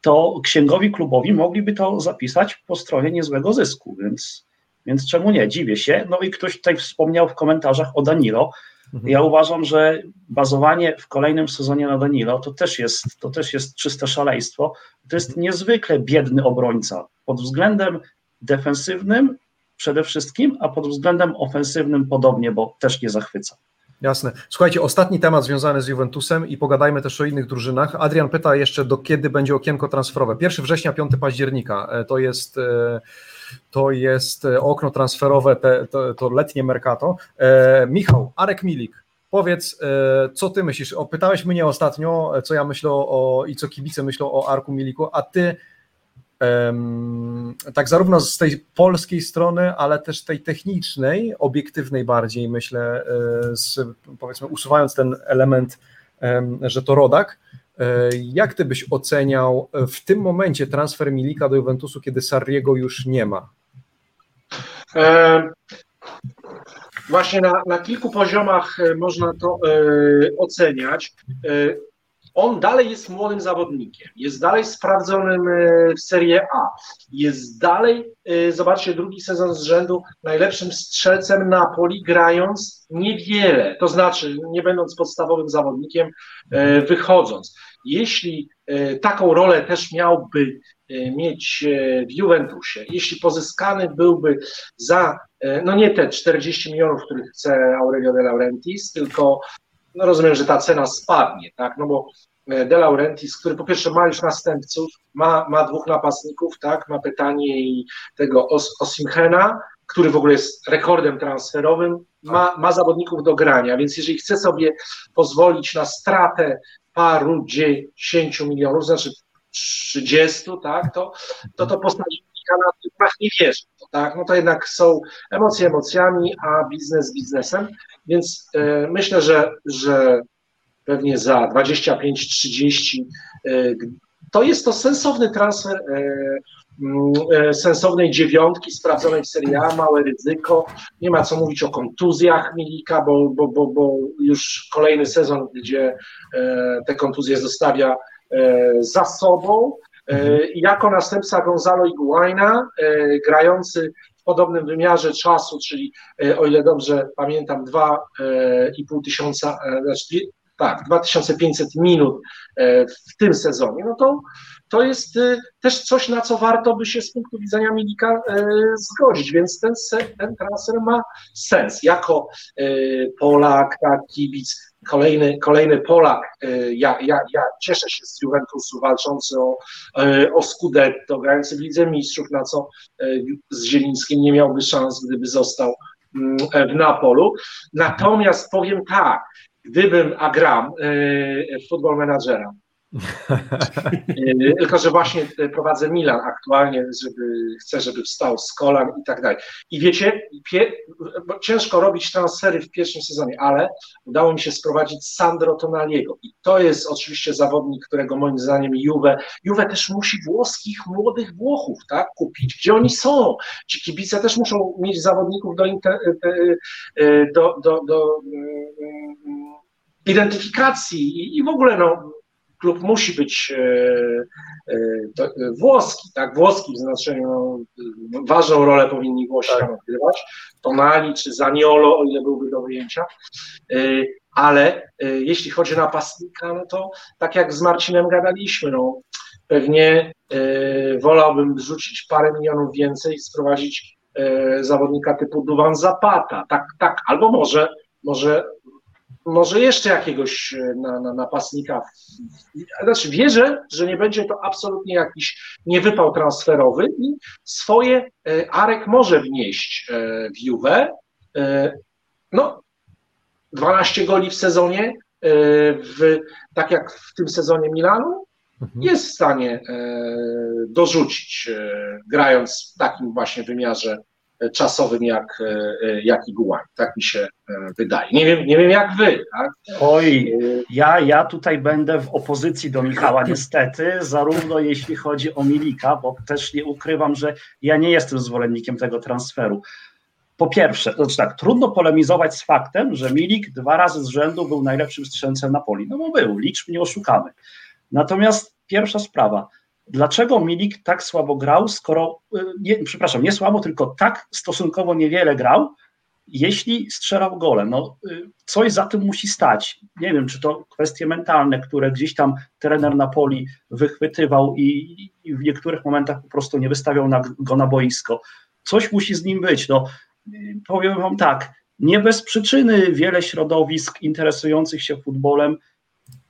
to księgowi klubowi mogliby to zapisać po stronie niezłego zysku, więc, więc czemu nie? Dziwię się. No i ktoś tutaj wspomniał w komentarzach o Danilo. Mhm. Ja uważam, że bazowanie w kolejnym sezonie na Danilo to też jest, to też jest czyste szaleństwo. To jest niezwykle biedny obrońca pod względem defensywnym przede wszystkim, a pod względem ofensywnym podobnie, bo też nie zachwyca. Jasne. Słuchajcie, ostatni temat związany z Juventusem i pogadajmy też o innych drużynach. Adrian pyta jeszcze, do kiedy będzie okienko transferowe. 1 września, 5 października. E, to jest, e, to jest e, okno transferowe, te, to, to letnie Mercato. Michał, Arek Milik, powiedz, co ty myślisz? O, pytałeś mnie ostatnio, co ja myślę o i co kibice myślą o Arku Miliku, a ty tak zarówno z tej polskiej strony, ale też tej technicznej, obiektywnej bardziej, myślę, e, z, powiedzmy usuwając ten element, że to rodak, e, jak ty byś oceniał w tym momencie transfer Milika do Juventusu, kiedy Sarriego już nie ma? E, właśnie na, na kilku poziomach można to e, oceniać on dalej jest młodym zawodnikiem, jest dalej sprawdzonym e, w Serie A, jest dalej, e, zobaczcie, drugi sezon z rzędu najlepszym strzelcem Napoli, grając niewiele, to znaczy nie będąc podstawowym zawodnikiem, e, wychodząc. Jeśli taką rolę też miałby mieć w Juventusie, jeśli pozyskany byłby za, no nie te 40 milionów, których chce Aurelio De Laurentiis, tylko no rozumiem, że ta cena spadnie, tak, no bo e, De Laurentiis, który po pierwsze ma już następców, ma, ma dwóch napastników, tak, ma pytanie i tego Os, Osimhena, który w ogóle jest rekordem transferowym, ma, ma zawodników do grania, więc jeżeli chce sobie pozwolić na stratę paru dziesięciu milionów, znaczy 30, tak, to to, to postaci na tych nie wierzy, tak, no to jednak są emocje emocjami, a biznes biznesem, więc e, myślę, że, że pewnie za 25-30 e, to jest to sensowny transfer mm, e, sensownej dziewiątki sprawdzonej w Serie A, małe ryzyko. Nie ma co mówić o kontuzjach Milika, bo, bo, bo, bo już kolejny sezon, gdzie te kontuzje zostawia za sobą. Jako następca Gonzalo Iguaina, grający w podobnym wymiarze czasu, czyli o ile dobrze pamiętam, 2,5 tysiąca, znaczy tak, 2500 minut e, w tym sezonie, no to, to jest e, też coś, na co warto by się z punktu widzenia Milika e, zgodzić, więc ten, ten transfer ma sens. Jako Polak, tak, kibic, kolejny, kolejny Polak, ja, ja, ja cieszę się z Juventusu walczący o, o Scudetto, grający w Lidze Mistrzów, na co z Zielińskim nie miałby szans, gdyby został mm, w Napolu. Natomiast powiem tak, gdybym, a gram futbol menadżera, tylko, że właśnie prowadzę Milan aktualnie, żeby chcę, żeby wstał z kolan i tak dalej. I wiecie, pie, ciężko robić transfery w pierwszym sezonie, ale udało mi się sprowadzić Sandro Tonaliego. I to jest oczywiście zawodnik, którego moim zdaniem Juve, Juve też musi włoskich młodych Włochów tak, kupić. Gdzie oni są? Ci kibice też muszą mieć zawodników do, do, do, do identyfikacji i w ogóle no, klub musi być e, e, e, włoski, tak, włoski w znaczeniu, ważną rolę powinni Włosi tak. tam odgrywać, Tonali czy Zaniolo, o ile byłby do wyjęcia, ale jeśli chodzi o napastnika, no to tak jak z Marcinem gadaliśmy, no, pewnie wolałbym rzucić parę milionów więcej i sprowadzić zawodnika typu Duwan Zapata, tak, tak, albo może, może może jeszcze jakiegoś e, na, na, napastnika. Znaczy wierzę, że nie będzie to absolutnie jakiś niewypał transferowy i swoje e, Arek może wnieść e, w Juve. No, 12 goli w sezonie, w, tak jak w tym sezonie Milanu, mhm. jest w stanie dorzucić, grając w takim właśnie wymiarze czasowym jak, e, jak Iguain. Tak mi się e, wydaje. Nie wiem, nie wiem jak wy. Tak? Oj, ja, ja tutaj będę w opozycji do Michała niestety, zarówno jeśli chodzi o Milika, bo też nie ukrywam, że ja nie jestem zwolennikiem tego transferu. Po pierwsze, znaczy tak, trudno polemizować z faktem, że Milik dwa razy z rzędu był najlepszym strzelcem na poli. No bo był, liczb nie oszukamy. Natomiast pierwsza sprawa, dlaczego Milik tak słabo grał, skoro, y, nie, przepraszam, nie słabo, tylko tak stosunkowo niewiele grał, jeśli strzelał gole. No, y, coś za tym musi stać. Nie wiem, czy to kwestie mentalne, które gdzieś tam trener Napoli wychwytywał i, i w niektórych momentach po prostu nie wystawiał na, go na boisko. Coś musi z nim być. No, y, powiem wam tak, nie bez przyczyny wiele środowisk interesujących się futbolem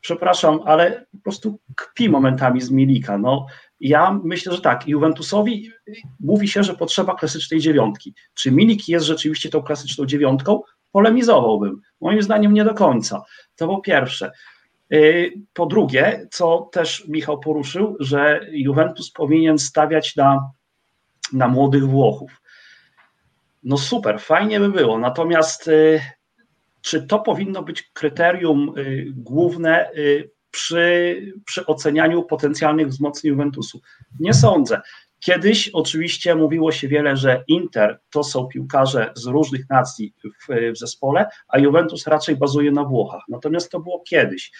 przepraszam, ale po prostu kpi momentami z Milika. No, ja myślę, że tak, Juventusowi mówi się, że potrzeba klasycznej dziewiątki. Czy Milik jest rzeczywiście tą klasyczną dziewiątką? Polemizowałbym. Moim zdaniem nie do końca. To po pierwsze. Y, po drugie, co też Michał poruszył, że Juventus powinien stawiać na, na młodych Włochów. No super, fajnie by było. Natomiast y, czy to powinno być kryterium y, główne y, przy, przy ocenianiu potencjalnych wzmocnień Juventusu? Nie sądzę. Kiedyś oczywiście mówiło się wiele, że Inter to są piłkarze z różnych nacji w, w, zespole, a Juventus raczej bazuje na Włochach. Natomiast to było kiedyś.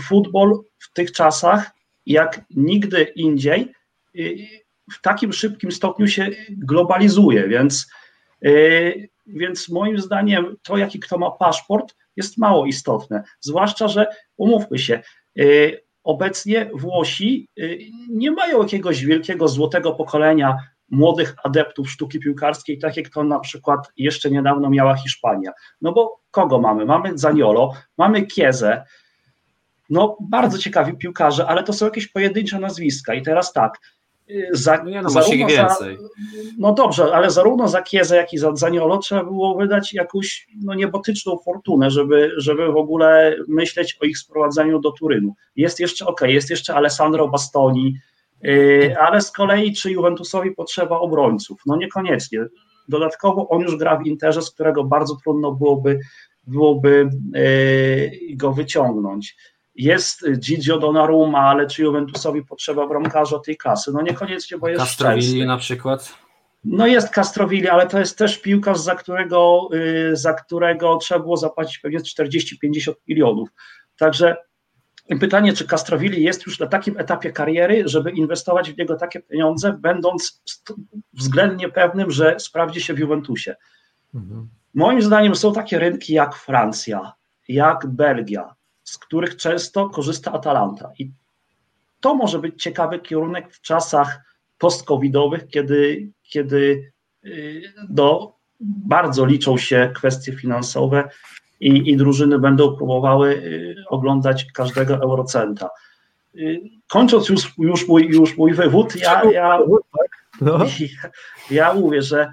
Futbol w tych czasach, jak nigdy indziej, y, w takim szybkim stopniu się globalizuje, więc więc moim zdaniem to, jaki kto ma paszport, jest mało istotne. Zwłaszcza, że umówmy się, y, obecnie Włosi y, nie mają jakiegoś wielkiego złotego pokolenia młodych adeptów sztuki piłkarskiej, tak jak to na przykład jeszcze niedawno miała Hiszpania. No bo kogo mamy? Mamy Zaniolo, mamy Kiezę, no bardzo ciekawi piłkarze, ale to są jakieś pojedyncze nazwiska i teraz tak, za, nie, no, zarówno więcej. Za, no dobrze, ale zarówno za Kiezę, jak i za Zaniolo trzeba było wydać jakąś no, niebotyczną fortunę, żeby, żeby w ogóle myśleć o ich sprowadzeniu do Turynu. Jest jeszcze, ok, jest jeszcze Alessandro Bastoni, yy, ale z kolei czy Juventusowi potrzeba obrońców? No niekoniecznie. Dodatkowo on już gra w Interze, z którego bardzo trudno byłoby, byłoby yy, go wyciągnąć. Jest Gigio Donnarumma, ale czy Juventusowi potrzeba bramkarza tej kasy? No niekoniecznie, bo jest Castrovili na przykład. No jest Castrovili, ale to jest też piłkarz, za którego, y, za którego trzeba było zapłacić pewnie 40-50 milionów. Także pytanie, czy Castrovili jest już na takim etapie kariery, żeby inwestować w niego takie pieniądze, będąc względnie pewnym, że sprawdzi się w Juventusie. Mhm. Moim zdaniem są takie rynki jak Francja, jak Belgia, z których często korzysta Atalanta. I to może być ciekawy kierunek w czasach post-covidowych, kiedy, kiedy y, do, bardzo liczą się kwestie finansowe i, i drużyny będą próbowały y, oglądać każdego eurocenta. Y, kończąc już, już, mój, już mój wywód, ja, ja, no. ja, ja mówię, że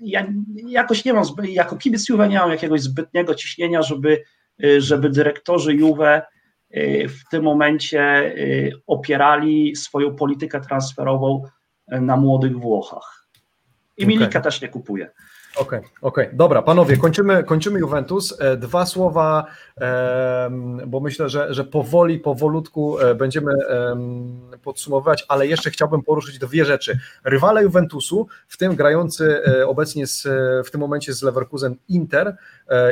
ja jakoś nie mam, jako kibic Juve nie mam jakiegoś zbytniego ciśnienia, żeby, żeby dyrektorzy Juve w tym momencie opierali swoją politykę transferową na młodych Włochach. I Milika okay. też nie kupuje. Okej, okay, okej, okay. dobra, panowie, kończymy, kończymy Juventus. E, dwa słowa, bo myślę, że, że powoli, powolutku e, będziemy podsumowywać, ale jeszcze chciałbym poruszyć dwie rzeczy. Rywale Juventusu, w tym grający e, obecnie z, w tym momencie z Leverkusen Inter,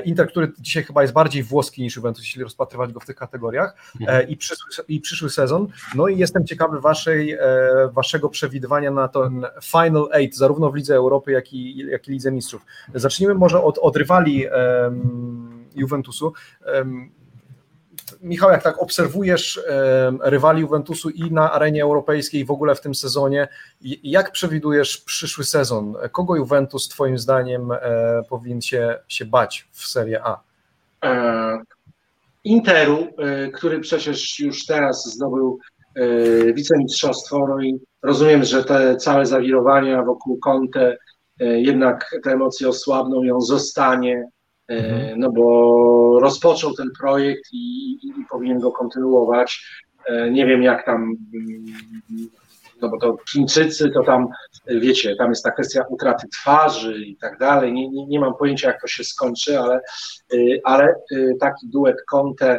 Inter, który dzisiaj chyba jest bardziej włoski niż Juventus, jeśli rozpatrywać go w tych kategoriach, i przyszły, i przyszły sezon. No i jestem ciekawy waszej, waszego przewidywania na ten Final Eight, zarówno w Lidze Europy, jak i, jak i Lidze Mistrzów mistrzów. Zacznijmy może od, od rywali um, Juventusu. Um, Michał, jak tak obserwujesz rywali Juventusu i na arenie europejskiej, i w ogóle w tym sezonie, jak przewidujesz przyszły sezon? Kogo Juventus Twoim zdaniem e, powinien się, się bać w Serie A? E, Interu, e, który przecież już teraz zdobył wicemistrzostwo, no i rozumiem, że te całe zawirowania wokół Conte jednak te emocje osłabną i on zostanie, e, mhm. no bo rozpoczął ten projekt i, i, i powinien go kontynuować. E, nie wiem jak tam, no bo to Chińczycy, to tam, wiecie, tam jest ta kwestia utraty twarzy i tak dalej. Nie, nie, nie mam pojęcia, jak to się skończy, ale, ale taki duet Conte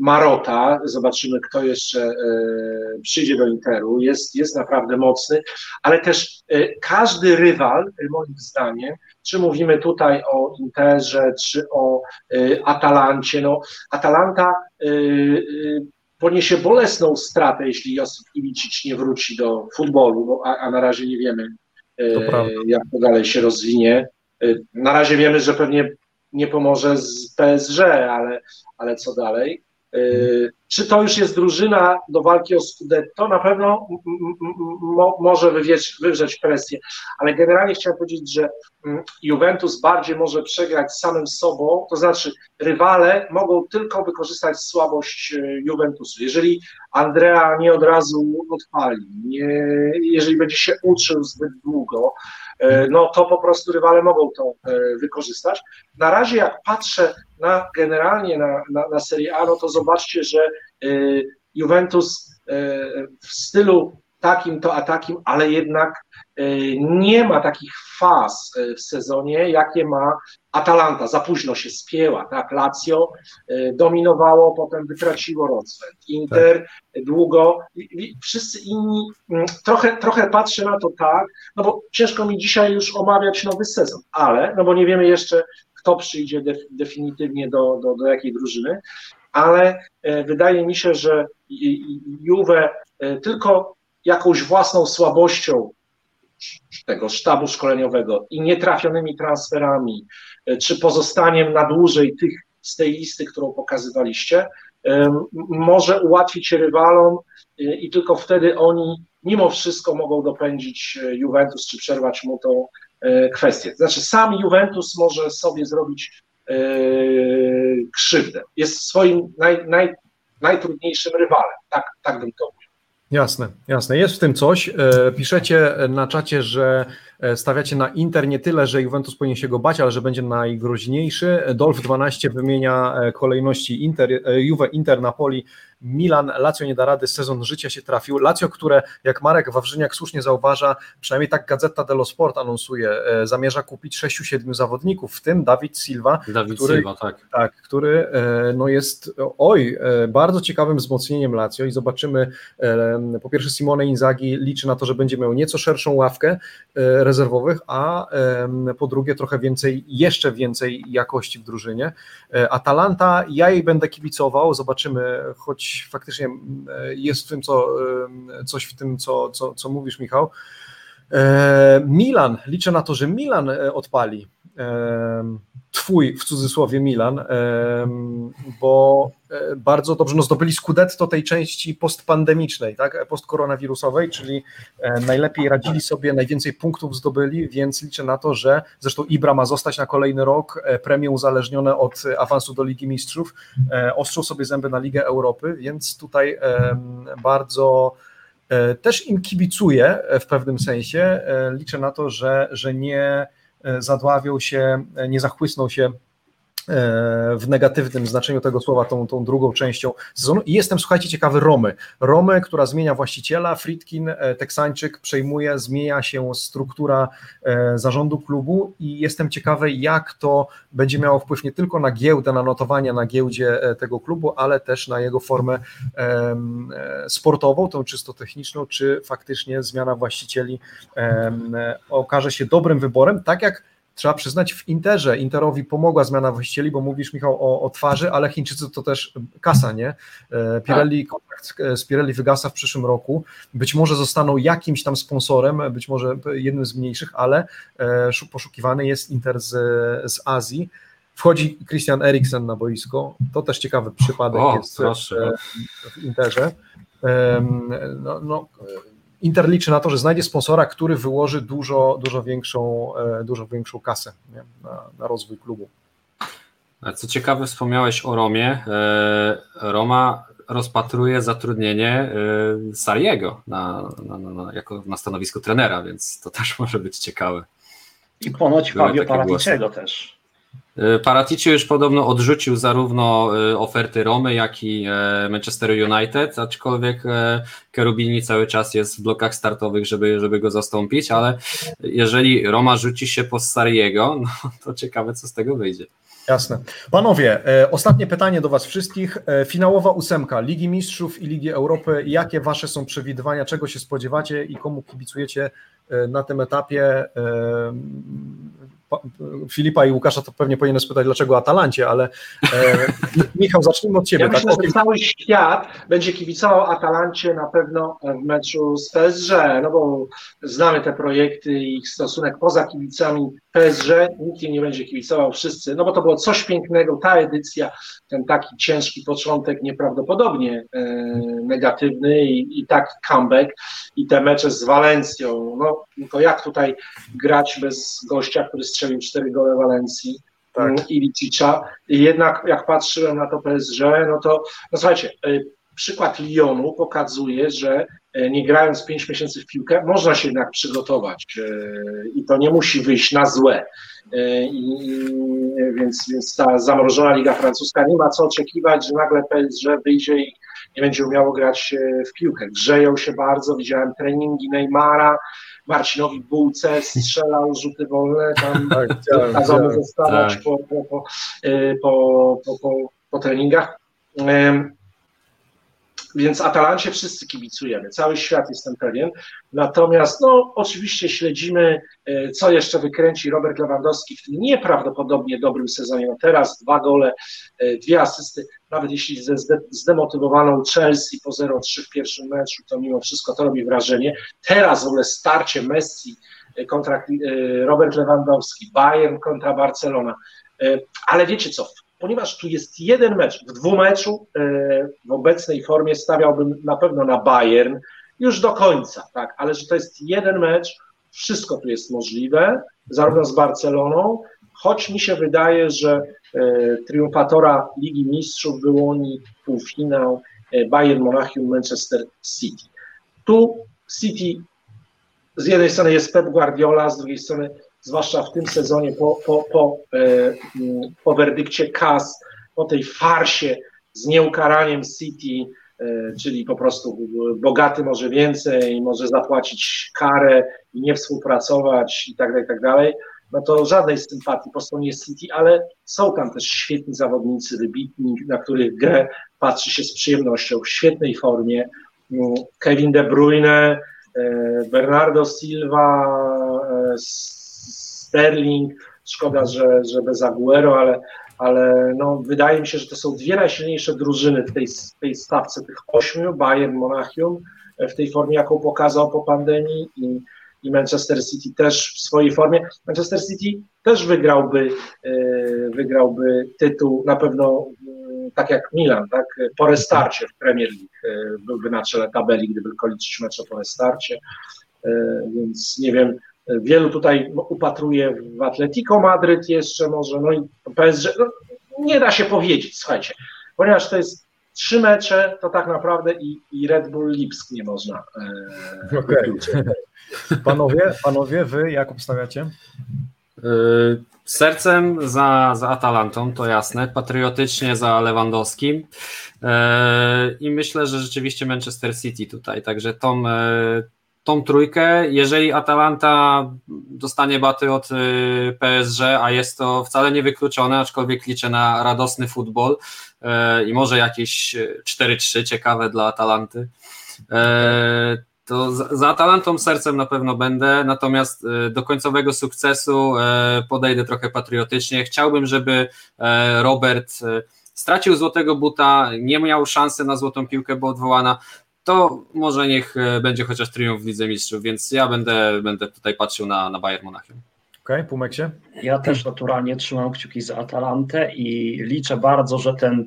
Marota, zobaczymy kto jeszcze e, przyjdzie do Interu, jest, jest naprawdę mocny, ale też e, każdy rywal, e, moim zdaniem, czy mówimy tutaj o Interze, czy o Atalancie, no Atalanta poniesie bolesną stratę, jeśli Josip Ilicic nie wróci do futbolu, bo, a, a na razie nie wiemy, to jak to dalej się rozwinie. Na razie wiemy, że pewnie nie pomoże z PSG, ale, ale co dalej? Y, czy to już jest drużyna do walki o Scudetto? Na pewno mo może wywrzeć, wywrzeć presję, ale generalnie chciałem powiedzieć, że mm, Juventus bardziej może przegrać samym sobą, to znaczy rywale mogą tylko wykorzystać słabość y, Juventusu. Jeżeli Andrea nie od razu odpali, nie, jeżeli będzie się uczył zbyt długo, y, no to po prostu rywale mogą to wykorzystać. Na razie jak patrzę na generalnie na, na, na Serie A, no to zobaczcie, że Juventus y, w stylu takim to a takim, ale jednak y, nie ma takich faz w sezonie, jakie ma Atalanta. Za późno się spięła, tak? Lazio dominowało, potem wytraciło rozpęd. Inter tak. długo, wszyscy inni, mm, trochę, trochę patrzę na to tak, no bo ciężko mi dzisiaj już omawiać nowy sezon, ale, no bo nie wiemy jeszcze, kto przyjdzie definitywnie do, do, do jakiej drużyny, ale e, wydaje mi się, że Juve e, tylko jakąś własną słabością tego sztabu szkoleniowego i nietrafionymi transferami, e, czy pozostaniem na dłużej tych z tej listy, którą pokazywaliście, może ułatwić rywalom i tylko wtedy oni mimo wszystko mogą dopędzić Juventus, czy przerwać mu tą kwestie. Znaczy sam Juventus może sobie zrobić e, krzywdę. Jest swoim naj, naj, najtrudniejszym rywalem. Tak, tak bym to mówił. Jasne, jasne. Jest w tym coś. E, piszecie na czacie, że stawiacie na Inter nie tyle, że Juventus powinien się go bać, ale że będzie najgroźniejszy. Dolf 12 wymienia kolejności Inter, Juve, Inter, Napoli, Milan, Lazio nie da rady, sezon życia się trafił. Lazio, które jak Marek Wawrzyniak słusznie zauważa, przynajmniej tak Gazeta dello Sport anonsuje, e, zamierza kupić 6-7 zawodników, w tym Dawid Silva, Dawid który, Silva, tak. tak, który e, no jest, oj, e, bardzo ciekawym wzmocnieniem Lazio i zobaczymy, po pierwsze Simone Inzaghi liczy na to, że będzie miał nieco szerszą ławkę rezerwowych, a po drugie trochę więcej, jeszcze więcej jakości w drużynie. Atalanta, ja jej będę kibicował, zobaczymy, choć faktycznie e, jest w tym, co, e, coś w tym, co, co, co mówisz, Michał. E, Milan, liczę na to, że Milan odpali twój w cudzysłowie Milan, bo e, bardzo dobrze no, zdobyli skudetto tej części postpandemicznej, tak, postkoronawirusowej, czyli e, najlepiej radzili sobie, najwięcej punktów zdobyli, więc liczę na to, że zresztą Ibra ma zostać na kolejny rok, e, premie uzależnione od awansu do Ligi Mistrzów, ostrzą sobie zęby na Ligę Europy, więc tutaj bardzo też im kibicuję w pewnym sensie, liczę na to, że, że nie zadławią się, e, nie zachłysnął się e, w negatywnym znaczeniu tego słowa tą, tą drugą częścią sezonu. I jestem, słuchajcie, ciekawy Romy. Romy, która zmienia właściciela, Fritkin, Teksańczyk przejmuje, zmienia się struktura zarządu klubu i jestem ciekawy, jak to będzie miało wpływ nie tylko na giełdę, na notowania na giełdzie tego klubu, ale też na jego formę sportową, tą czysto techniczną, czy faktycznie zmiana właścicieli okaże się dobrym wyborem, tak jak trzeba przyznać w Interze, Interowi pomogła zmiana właścicieli, bo mówisz Michał o, o twarzy, ale Chińczycy to też kasa, nie? E, Pirelli, kontrakt z Pirelli wygasa w przyszłym roku, być może zostaną jakimś tam sponsorem, być może jednym z mniejszych, ale e, poszukiwany jest Inter z, z Azji. Wchodzi Christian Eriksen na boisko, to też ciekawy przypadek o, jest proszę. w Interze. No, no, Inter liczy na to, że znajdzie sponsora, który wyłoży dużo, dużo, większą, e, dużo większą kasę nie? Na, na rozwój klubu. Co ciekawe, wspomniałeś o Romie. E, Roma rozpatruje zatrudnienie e, Sariego na, na, na, jako na stanowisku trenera, więc to też może być ciekawe. I ponoć Fabio Paraticiego też. E, Paratici już podobno odrzucił zarówno e, oferty Romy, jak i e, Manchester United, aczkolwiek Kerubini cały czas jest w blokach startowych, żeby, żeby go zastąpić, ale jeżeli Roma rzuci się po Sariego, no to ciekawe, co z tego wyjdzie. Jasne. Panowie, ostatnie pytanie do Was wszystkich. Finałowa ósemka Ligi Mistrzów i Ligi Europy. Jakie Wasze są przewidywania, czego się spodziewacie i komu kibicujecie na tym etapie? Filipa i Łukasza to pewnie powinien spytać, dlaczego Atalancie, ale e, Michał, zacznijmy od Ciebie. Ja myślę, tak? że cały świat będzie kibicował Atalancie na pewno w meczu z PSG, no bo znamy te projekty i ich stosunek poza kibicami PSG, nikt im nie będzie kibicował, wszyscy, no bo to było coś pięknego, ta edycja, ten taki ciężki początek, nieprawdopodobnie e, negatywny i, i tak comeback i te mecze z Walencją, no to jak tutaj grać bez gościa, który strzelił cztery gole Walencji tak. Mm, i Licicza. Jednak jak patrzyłem na to PSG, no to no słuchajcie, y, przykład Lyonu pokazuje, że y, nie grając 5 miesięcy w piłkę, można się jednak przygotować y, i to nie musi wyjść na złe. I, więc, więc ta zamrożona Liga Francuska nie ma co oczekiwać, że nagle PSG wyjdzie i nie będzie umiało grać w piłkę. Grzeją się bardzo, widziałem treningi Neymara, Marcinowi Bułce strzelał rzuty wolne, tam tak, kazał zostawać tak. po, po, po, po, po, po treningach. Więc Atalancie wszyscy kibicujemy, cały świat jestem pewien. Natomiast no, oczywiście śledzimy, e, co jeszcze wykręci Robert Lewandowski w tym nieprawdopodobnie dobrym sezonie. No teraz dwa gole, e, dwie asysty, nawet jeśli ze zdemotywowaną Chelsea po 0-3 w pierwszym meczu, to mimo wszystko to robi wrażenie. Teraz w ogóle starcie Messi e, kontra Robert Lewandowski, Bayern kontra Barcelona. Ale wiecie co, ponieważ tu jest jeden mecz, w dwumeczu e, w obecnej formie stawiałbym na pewno na Bayern już do końca, tak, ale że to jest jeden mecz, wszystko tu jest możliwe, zarówno z Barceloną, choć mi się wydaje, że e, triumfatora Ligi Mistrzów wyłoni półfinał e, Bayern Monachium Manchester City. Tu City z jednej strony jest Pep Guardiola, z drugiej strony, zwłaszcza w tym sezonie, po, po, po, e, mm, po werdykcie CAS, po tej farsie z nieukaraniem City, e, czyli po prostu bogaty może więcej, może zapłacić karę i nie współpracować i tak dalej, i tak dalej, no to żadnej sympatii po stronie City, ale są tam też świetni zawodnicy, wybitni, na których grę patrzy się z przyjemnością, w świetnej formie. Mm, Kevin De Bruyne, e, Bernardo Silva, Sterling, szkoda, że, że bez Aguero, ale, ale no, wydaje mi się, że to są dwie najsilniejsze drużyny w tej, tej stawce tych ośmiu, Bayern, Monachium, e, w tej formie, jaką pokazał po pandemii i, i Manchester City też w swojej formie. Manchester City też wygrałby, wygrałby tytuł na pewno tak jak Milan, tak, po restarcie w Premier League e, byłby na czele tabeli, gdyby tylko liczyć mecze po restarcie, e, więc nie wiem, wielu tutaj upatruje w Atletico Madryt jeszcze może, no i PSG, no, nie da się powiedzieć, słuchajcie, ponieważ to jest trzy mecze, to tak naprawdę i, i Red Bull Lipsk nie można. E, Okej. Okay. Panowie, panowie, wy jak obstawiacie? Sercem za, za Atalantą, to jasne, patriotycznie za Lewandowskim e, i myślę, że rzeczywiście Manchester City tutaj, także tą, e, tą trójkę, jeżeli Atalanta dostanie baty od e, PSG, a jest to wcale niewykluczone, aczkolwiek liczę na radosny futbol i może jakieś 4-3 ciekawe dla Atalanty, to za Atalantą sercem na pewno będę, natomiast do końcowego sukcesu podejdę trochę patriotycznie. Chciałbym, żeby Robert stracił złotego buta, nie miał szansy na złotą piłkę, bo odwołana. To może niech będzie chociaż triumf w Lidze Mistrzów, więc ja będę, będę tutaj patrzył na, na Bayern Monachium. Okej, okay, Pumeksie? Ja też naturalnie trzymam kciuki za Atalantę i liczę bardzo, że ten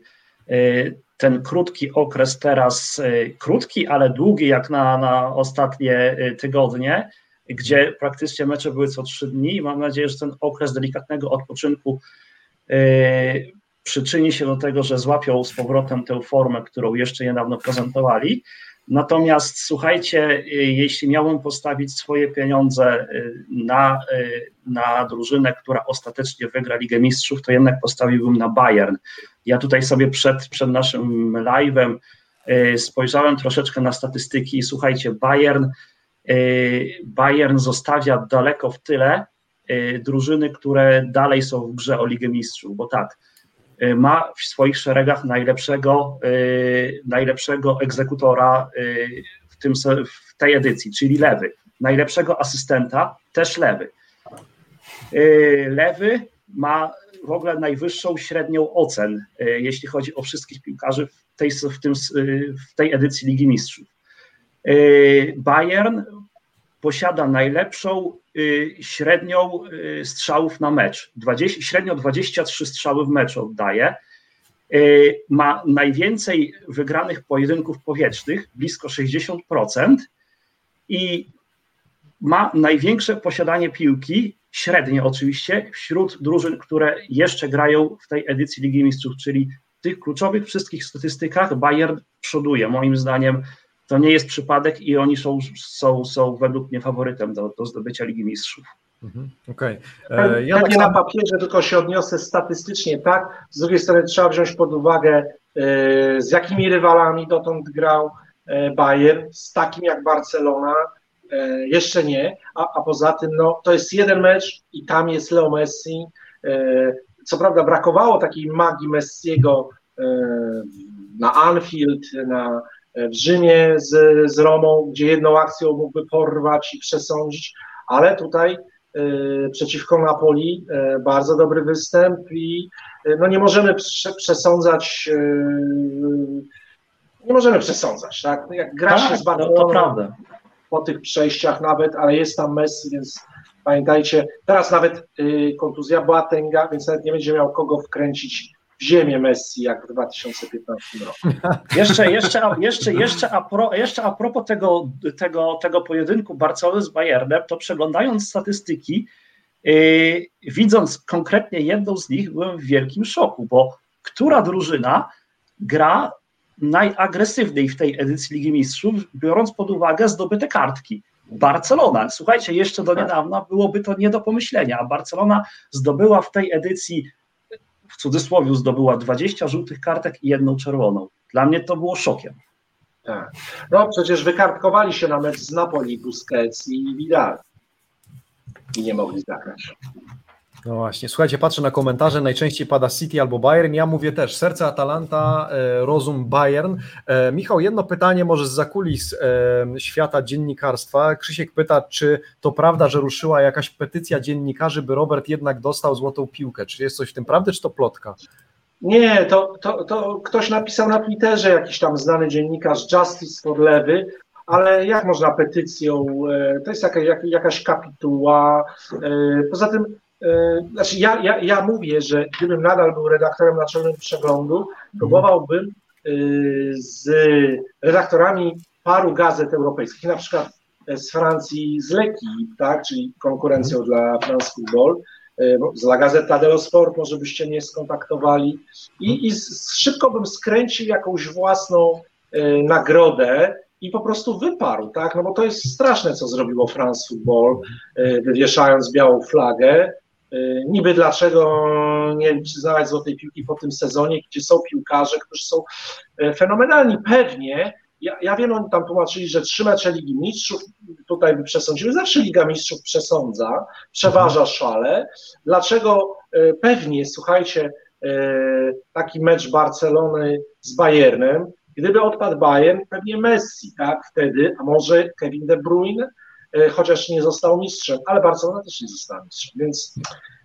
ten krótki okres teraz, y, krótki, ale długi jak na, na ostatnie tygodnie, gdzie praktycznie mecze były co trzy dni. Mam nadzieję, że ten okres delikatnego odpoczynku przyczyni się do tego, że złapią z powrotem tę formę, którą jeszcze niedawno prezentowali. Natomiast słuchajcie, jeśli miałbym postawić swoje pieniądze na, na drużynę, która ostatecznie wygra Ligę Mistrzów, to jednak postawiłbym na Bayern. Ja tutaj sobie przed, przed naszym live'em y, spojrzałem troszeczkę na statystyki i słuchajcie, Bayern, y, Bayern zostawia daleko w tyle y, drużyny, które dalej są w grze o Ligę Mistrzów, bo tak, ma w swoich szeregach najlepszego, najlepszego egzekutora w, tym, w tej edycji, czyli lewy. Najlepszego asystenta, też lewy. Lewy ma w ogóle najwyższą średnią ocen, jeśli chodzi o wszystkich piłkarzy w tej, w tym, w tej edycji Ligi Mistrzów. Bayern posiada najlepszą e, średnią strzałów na mecz. 20, średnio 23 strzały w meczu oddaje. Ma najwięcej wygranych pojedynków powietrznych, blisko 60%, i ma największe posiadanie piłki średnie oczywiście, wśród drużyn, które jeszcze grają w tej edycji Ligi Mistrzów, czyli w tych kluczowych wszystkich statystykach Bayern przoduje. Moim zdaniem to nie jest przypadek i oni są, są, są według mnie faworytem do, do zdobycia Ligi Mistrzów. Mhm, okej. Okay. E, ja tak na papierze tylko się odniosę statystycznie, tak? Z drugiej strony trzeba wziąć pod uwagę, e, z jakimi rywalami dotąd grał e, Bayern, z takim jak Barcelona, E, jeszcze nie, a, a poza tym no, to jest jeden mecz i tam jest Leo Messi. E, co prawda brakowało takiej magii Messiego e, na Anfield, na, w Rzymie z, z Romą, gdzie jedną akcją mógłby porwać i przesądzić, ale tutaj przeciwko Napoli bardzo dobry występ i no nie możemy przesądzać nie możemy przesądzać, tak? Jak gra tak, się z Barceloną, prawda po tych przejściach nawet, ale jest tam Messi, więc pamiętajcie, teraz nawet y, kontuzja Boatenga, więc nawet nie będzie miał kogo wkręcić w ziemię Messi, jak w 2015 roku. Jeszcze, jeszcze, jeszcze, jeszcze, a, pro, jeszcze a propos tego, tego, tego pojedynku Barcelony z Bayernem, to przeglądając statystyki, yy, widząc konkretnie jedną z nich, byłem w wielkim szoku, bo która drużyna gra najagresywniej w tej edycji Ligi Mistrzów, biorąc pod uwagę zdobyte kartki. Barcelona. Słuchajcie, jeszcze do niedawna byłoby to nie do pomyślenia, a Barcelona zdobyła w tej edycji, w cudzysłowie, zdobyła 20 żółtych kartek i jedną czerwoną. Dla mnie to było szokiem. Tak. No przecież wykartkowali się na mecz z Napoli, Busquets i Vidal i nie mogli zagrać. No właśnie, słuchajcie, patrzę na komentarze, najczęściej pada City albo Bayern, ja mówię też serce Atalanta, e, rozum Bayern. E, Michał, jedno pytanie może z zakulis e, świata dziennikarstwa. Krzysiek pyta, czy to prawda, że ruszyła jakaś petycja dziennikarzy, by Robert jednak dostał złotą piłkę? Czy jest coś w tym prawdy, czy to plotka? Nie, to, to, to ktoś napisał na Twitterze, jakiś tam znany dziennikarz Justice for Lewy, ale jak można petycją, to jest jakaś, jakaś kapituła, poza tym znaczy ja, ja, ja mówię, że gdybym nadal był redaktorem naczelnym przeglądu, próbowałbym e, z redaktorami paru gazet europejskich, na przykład z Francji, z Leki, tak, czyli konkurencją dla France Football, e, z La Gazeta dello Sport może byście mnie skontaktowali. I, i szybko bym skręcił jakąś własną nagrodę i po prostu wyparł, tak, no bo to jest straszne, co zrobiło France Football, wywieszając białą flagę, niby dlaczego nie przyznawać złotej piłki po tym sezonie, gdzie są piłkarze, którzy są y, fenomenalni. Pewnie, ja, ja wiem, oni tam tłumaczyli, że trzy mecze Ligi Mistrzów tutaj by przesądziły, zawsze Liga Mistrzów przesądza, przeważa mhm. szale. Dlaczego y, pewnie, słuchajcie, taki mecz Barcelony z Bayernem, gdyby odpadł Bayern, pewnie Messi, tak, wtedy, a może Kevin De Bruyne, E, chociaż nie został mistrzem, ale Barcelona też nie została mistrzem, więc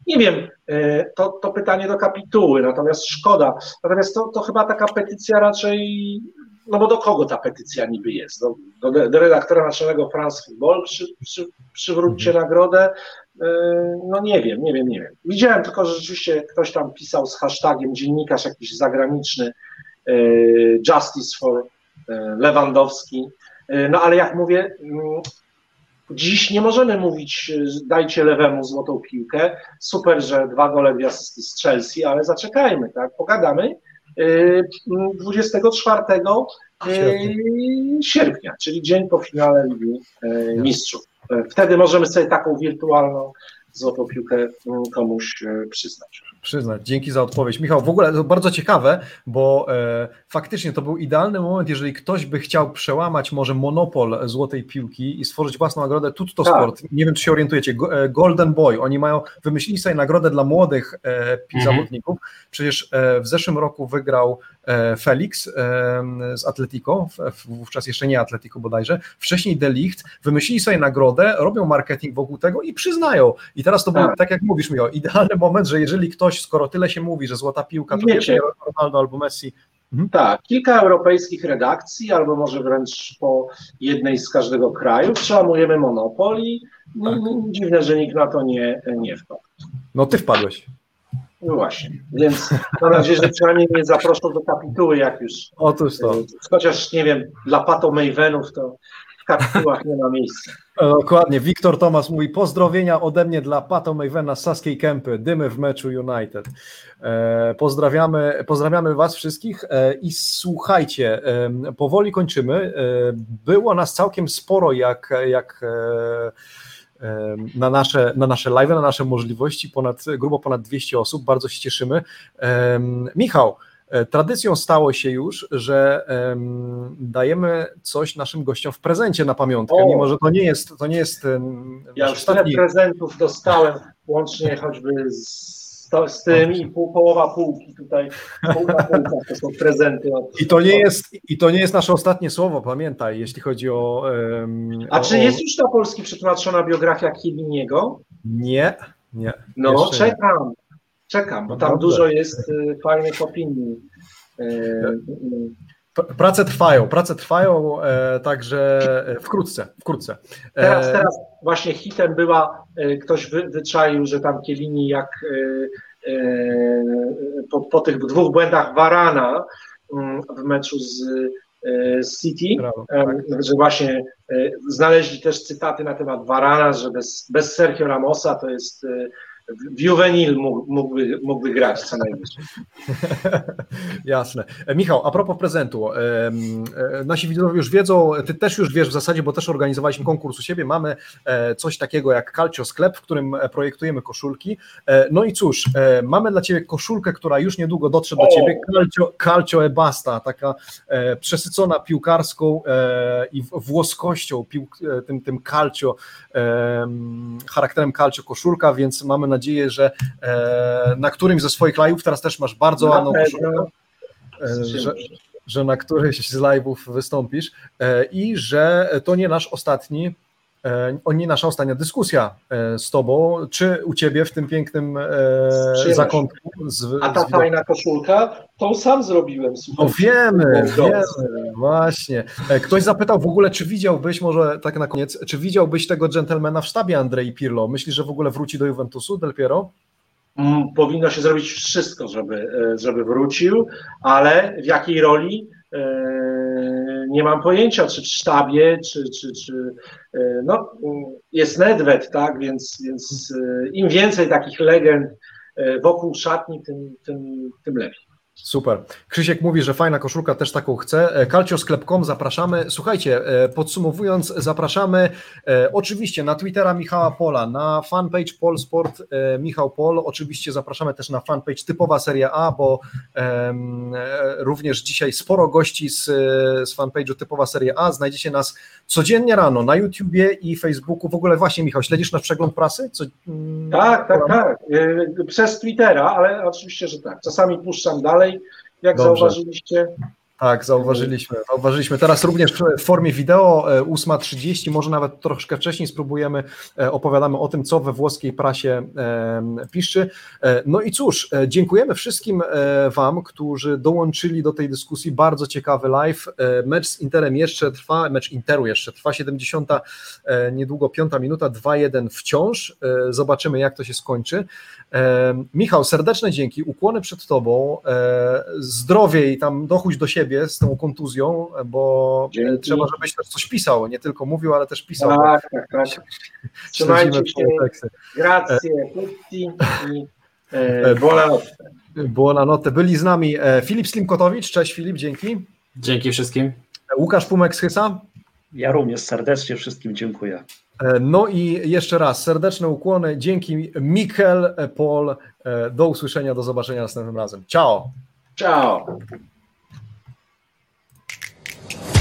nie wiem, e, to, to pytanie do kapituły, natomiast szkoda. Natomiast to, to chyba taka petycja raczej, no bo do kogo ta petycja niby jest? Do, do, do redaktora naczelnego France Football przy, przy, przywróćcie mhm. nagrodę? E, no nie wiem, nie wiem, nie wiem. Widziałem tylko, że rzeczywiście ktoś tam pisał z hashtagiem, dziennikarz jakiś zagraniczny, Justice for Lewandowski, no ale jak mówię, mm, Dziś nie możemy mówić, dajcie lewemu złotą piłkę. Super, że dwa gole dwie asysty z Chelsea, ale zaczekajmy, tak? Pogadamy 24 y, y, sierpnia, czyli dzień po finale Ligi y, Mistrzów. Wtedy możemy sobie taką wirtualną złotą piłkę mm, komuś przyznać przyznać. Dzięki za odpowiedź. Michał, w ogóle to bardzo ciekawe, bo e, faktycznie to był idealny moment, jeżeli ktoś by chciał przełamać może monopol złotej piłki i stworzyć własną nagrodę Tutto tak. Sport. Nie wiem, czy się orientujecie. E, Golden Boy. Oni mają, wymyślili sobie nagrodę dla młodych e, mhm. zawodników. Przecież e, w zeszłym roku wygrał e, Felix e, z Atletico, wówczas jeszcze nie Atletico bodajże. Wcześniej Delicht. Wymyślili sobie nagrodę, robią marketing wokół tego i przyznają. I teraz to tak. był, tak jak mówisz, Michał, idealny moment, że jeżeli ktoś skoro tyle się mówi, że złota piłka to Wiecie, Ronaldo albo Messi. Mhm. Tak, kilka europejskich redakcji, albo może wręcz po jednej z każdego kraju, przełamujemy monopol i tak. dziwne, że nikt na to nie, nie wpadł. No ty wpadłeś. No właśnie, więc mam nadzieję, że przynajmniej mnie zaproszą do kapituły, jak już. Otóż to. Chociaż nie wiem, dla Pato Mavenów to w kapitułach nie ma miejsca. E, dokładnie. Wiktor Tomas mówi pozdrowienia ode mnie dla Pato Mavena z Saskiej Kępy. Dymy w meczu United. E, pozdrawiamy, pozdrawiamy Was wszystkich e, i słuchajcie, powoli kończymy. Było nas całkiem sporo jak, jak na nasze, na nasze live, na nasze możliwości, ponad, grubo ponad 200 osób, bardzo się cieszymy. Michał, E, tradycją stało się już, że um, dajemy coś naszym gościom w prezencie na pamiątkę, o, mimo że to nie jest. To nie jest um, ja już ostatni... tyle prezentów dostałem, łącznie choćby z, z tym i pół, połowa półki tutaj. Pół na to są prezenty. Od, I, to nie jest, I to nie jest nasze ostatnie słowo, pamiętaj, jeśli chodzi o. Um, A czy o... jest już na polski przetłumaczona biografia Kieliniego? Nie, nie. No, czekam. Nie. Czekam, bo tam dużo jest y, fajnych opinii. Y, y. Prace trwają, prace trwają, e, także e, wkrótce, wkrótce. E, teraz, teraz właśnie hitem była, ktoś wy, wyczaił, że tam Kielini jak po, po tych dwóch błędach Varana mm, w meczu z City, Brawo, tak. że właśnie znaleźli też cytaty na temat Varana, że bez, bez Sergio Ramosa to jest mógł, mógłby, mógłby grać co najwyżej. Jasne. E, Michał, a propos prezentu. e, Nasi widzowie już wiedzą, ty też już wiesz w zasadzie, bo też organizowaliśmy konkurs u siebie. Mamy e, coś takiego jak Calcio Sklep, w którym projektujemy koszulki. No i cóż, mamy dla ciebie koszulkę, która już niedługo dotrze do ciebie. Calcio, Calcio e Basta, taka przesycona piłkarską i włoskością, piłk, e, tym, tym calcio, charakterem calcio koszulka, więc mamy nadzieję, że e, na którymś ze swoich live'ów, teraz też masz bardzo ładną koszulkę, e, że, że na któryś z live'ów wystąpisz e, i że to nie nasz ostatni, o nie nasza ostatnia dyskusja e, z tobą, czy u ciebie w tym pięknym e, zakątku z, A ta z fajna koszulka, tą sam zrobiłem. No słuchajcie. wiemy, wiemy, właśnie. E, Ktoś zapytał w ogóle, czy widziałbyś, może tak na koniec, czy widziałbyś tego dżentelmena w sztabie Andrei Pirlo? Myślisz, że w ogóle wróci do Juventusu, Del Piero? Mm, Powinno się zrobić wszystko, żeby, e, żeby wrócił, ale w jakiej roli? E, Nie mam pojęcia, czy w sztabie, czy, czy, czy e, no, jest Nedved, tak, więc, więc e, im więcej takich legend wokół szatni, tym, tym, tym lepiej. Super. Krzysiek mówi, że fajna koszulka, też taką chce. E, Calciosklep.com zapraszamy. Słuchajcie, e, podsumowując, zapraszamy e, oczywiście na Twittera Michała Pola, na fanpage Polsport e, Michał Pol, oczywiście zapraszamy też na fanpage typowa Seria A, bo e, również dzisiaj sporo gości z, z fanpage'u typowa Seria A. Znajdziecie nas codziennie rano na YouTubie i Facebooku. W ogóle właśnie Michał, śledzisz nasz przegląd prasy? Co, Tak, tak, tak. Przez Twittera, ale oczywiście, że tak. Czasami puszczam dalej, jak Dobrze. zauważyliście. Tak, zauważyliśmy. Zauważyliśmy. Teraz również w formie wideo, e, 8.30, może nawet troszkę wcześniej spróbujemy, e, opowiadamy o tym, co we włoskiej prasie e, piszczy. E, No i cóż, e, dziękujemy wszystkim e, Wam, którzy dołączyli do tej dyskusji. Bardzo ciekawy live. E, Mecz z Interem jeszcze trwa, mecz Interu jeszcze trwa, 70, e, niedługo 5 minuta, 2-1 wciąż. E, Zobaczymy, jak to się skończy. E, Michał, serdeczne dzięki, ukłony przed Tobą, e, zdrowie tam dochódź do siebie z tą kontuzją, bo e, Dzięki. trzeba, żebyś też coś pisał, nie tylko mówił, ale też pisał. Tak, tak, tak. Trzymajcie się. Grazie, tutti i e, buonanotte. Było na notę. Byli z nami e, Filip Slimkotowicz, cześć Filip, dzięki. Dzięki wszystkim. Łukasz Pumek z Hysa. Ja również serdecznie wszystkim dziękuję. E, No i jeszcze raz serdeczne ukłony, dzięki Mikel, e, Paul, e, do usłyszenia, do zobaczenia następnym razem. Ciao! Ciao. Thank you.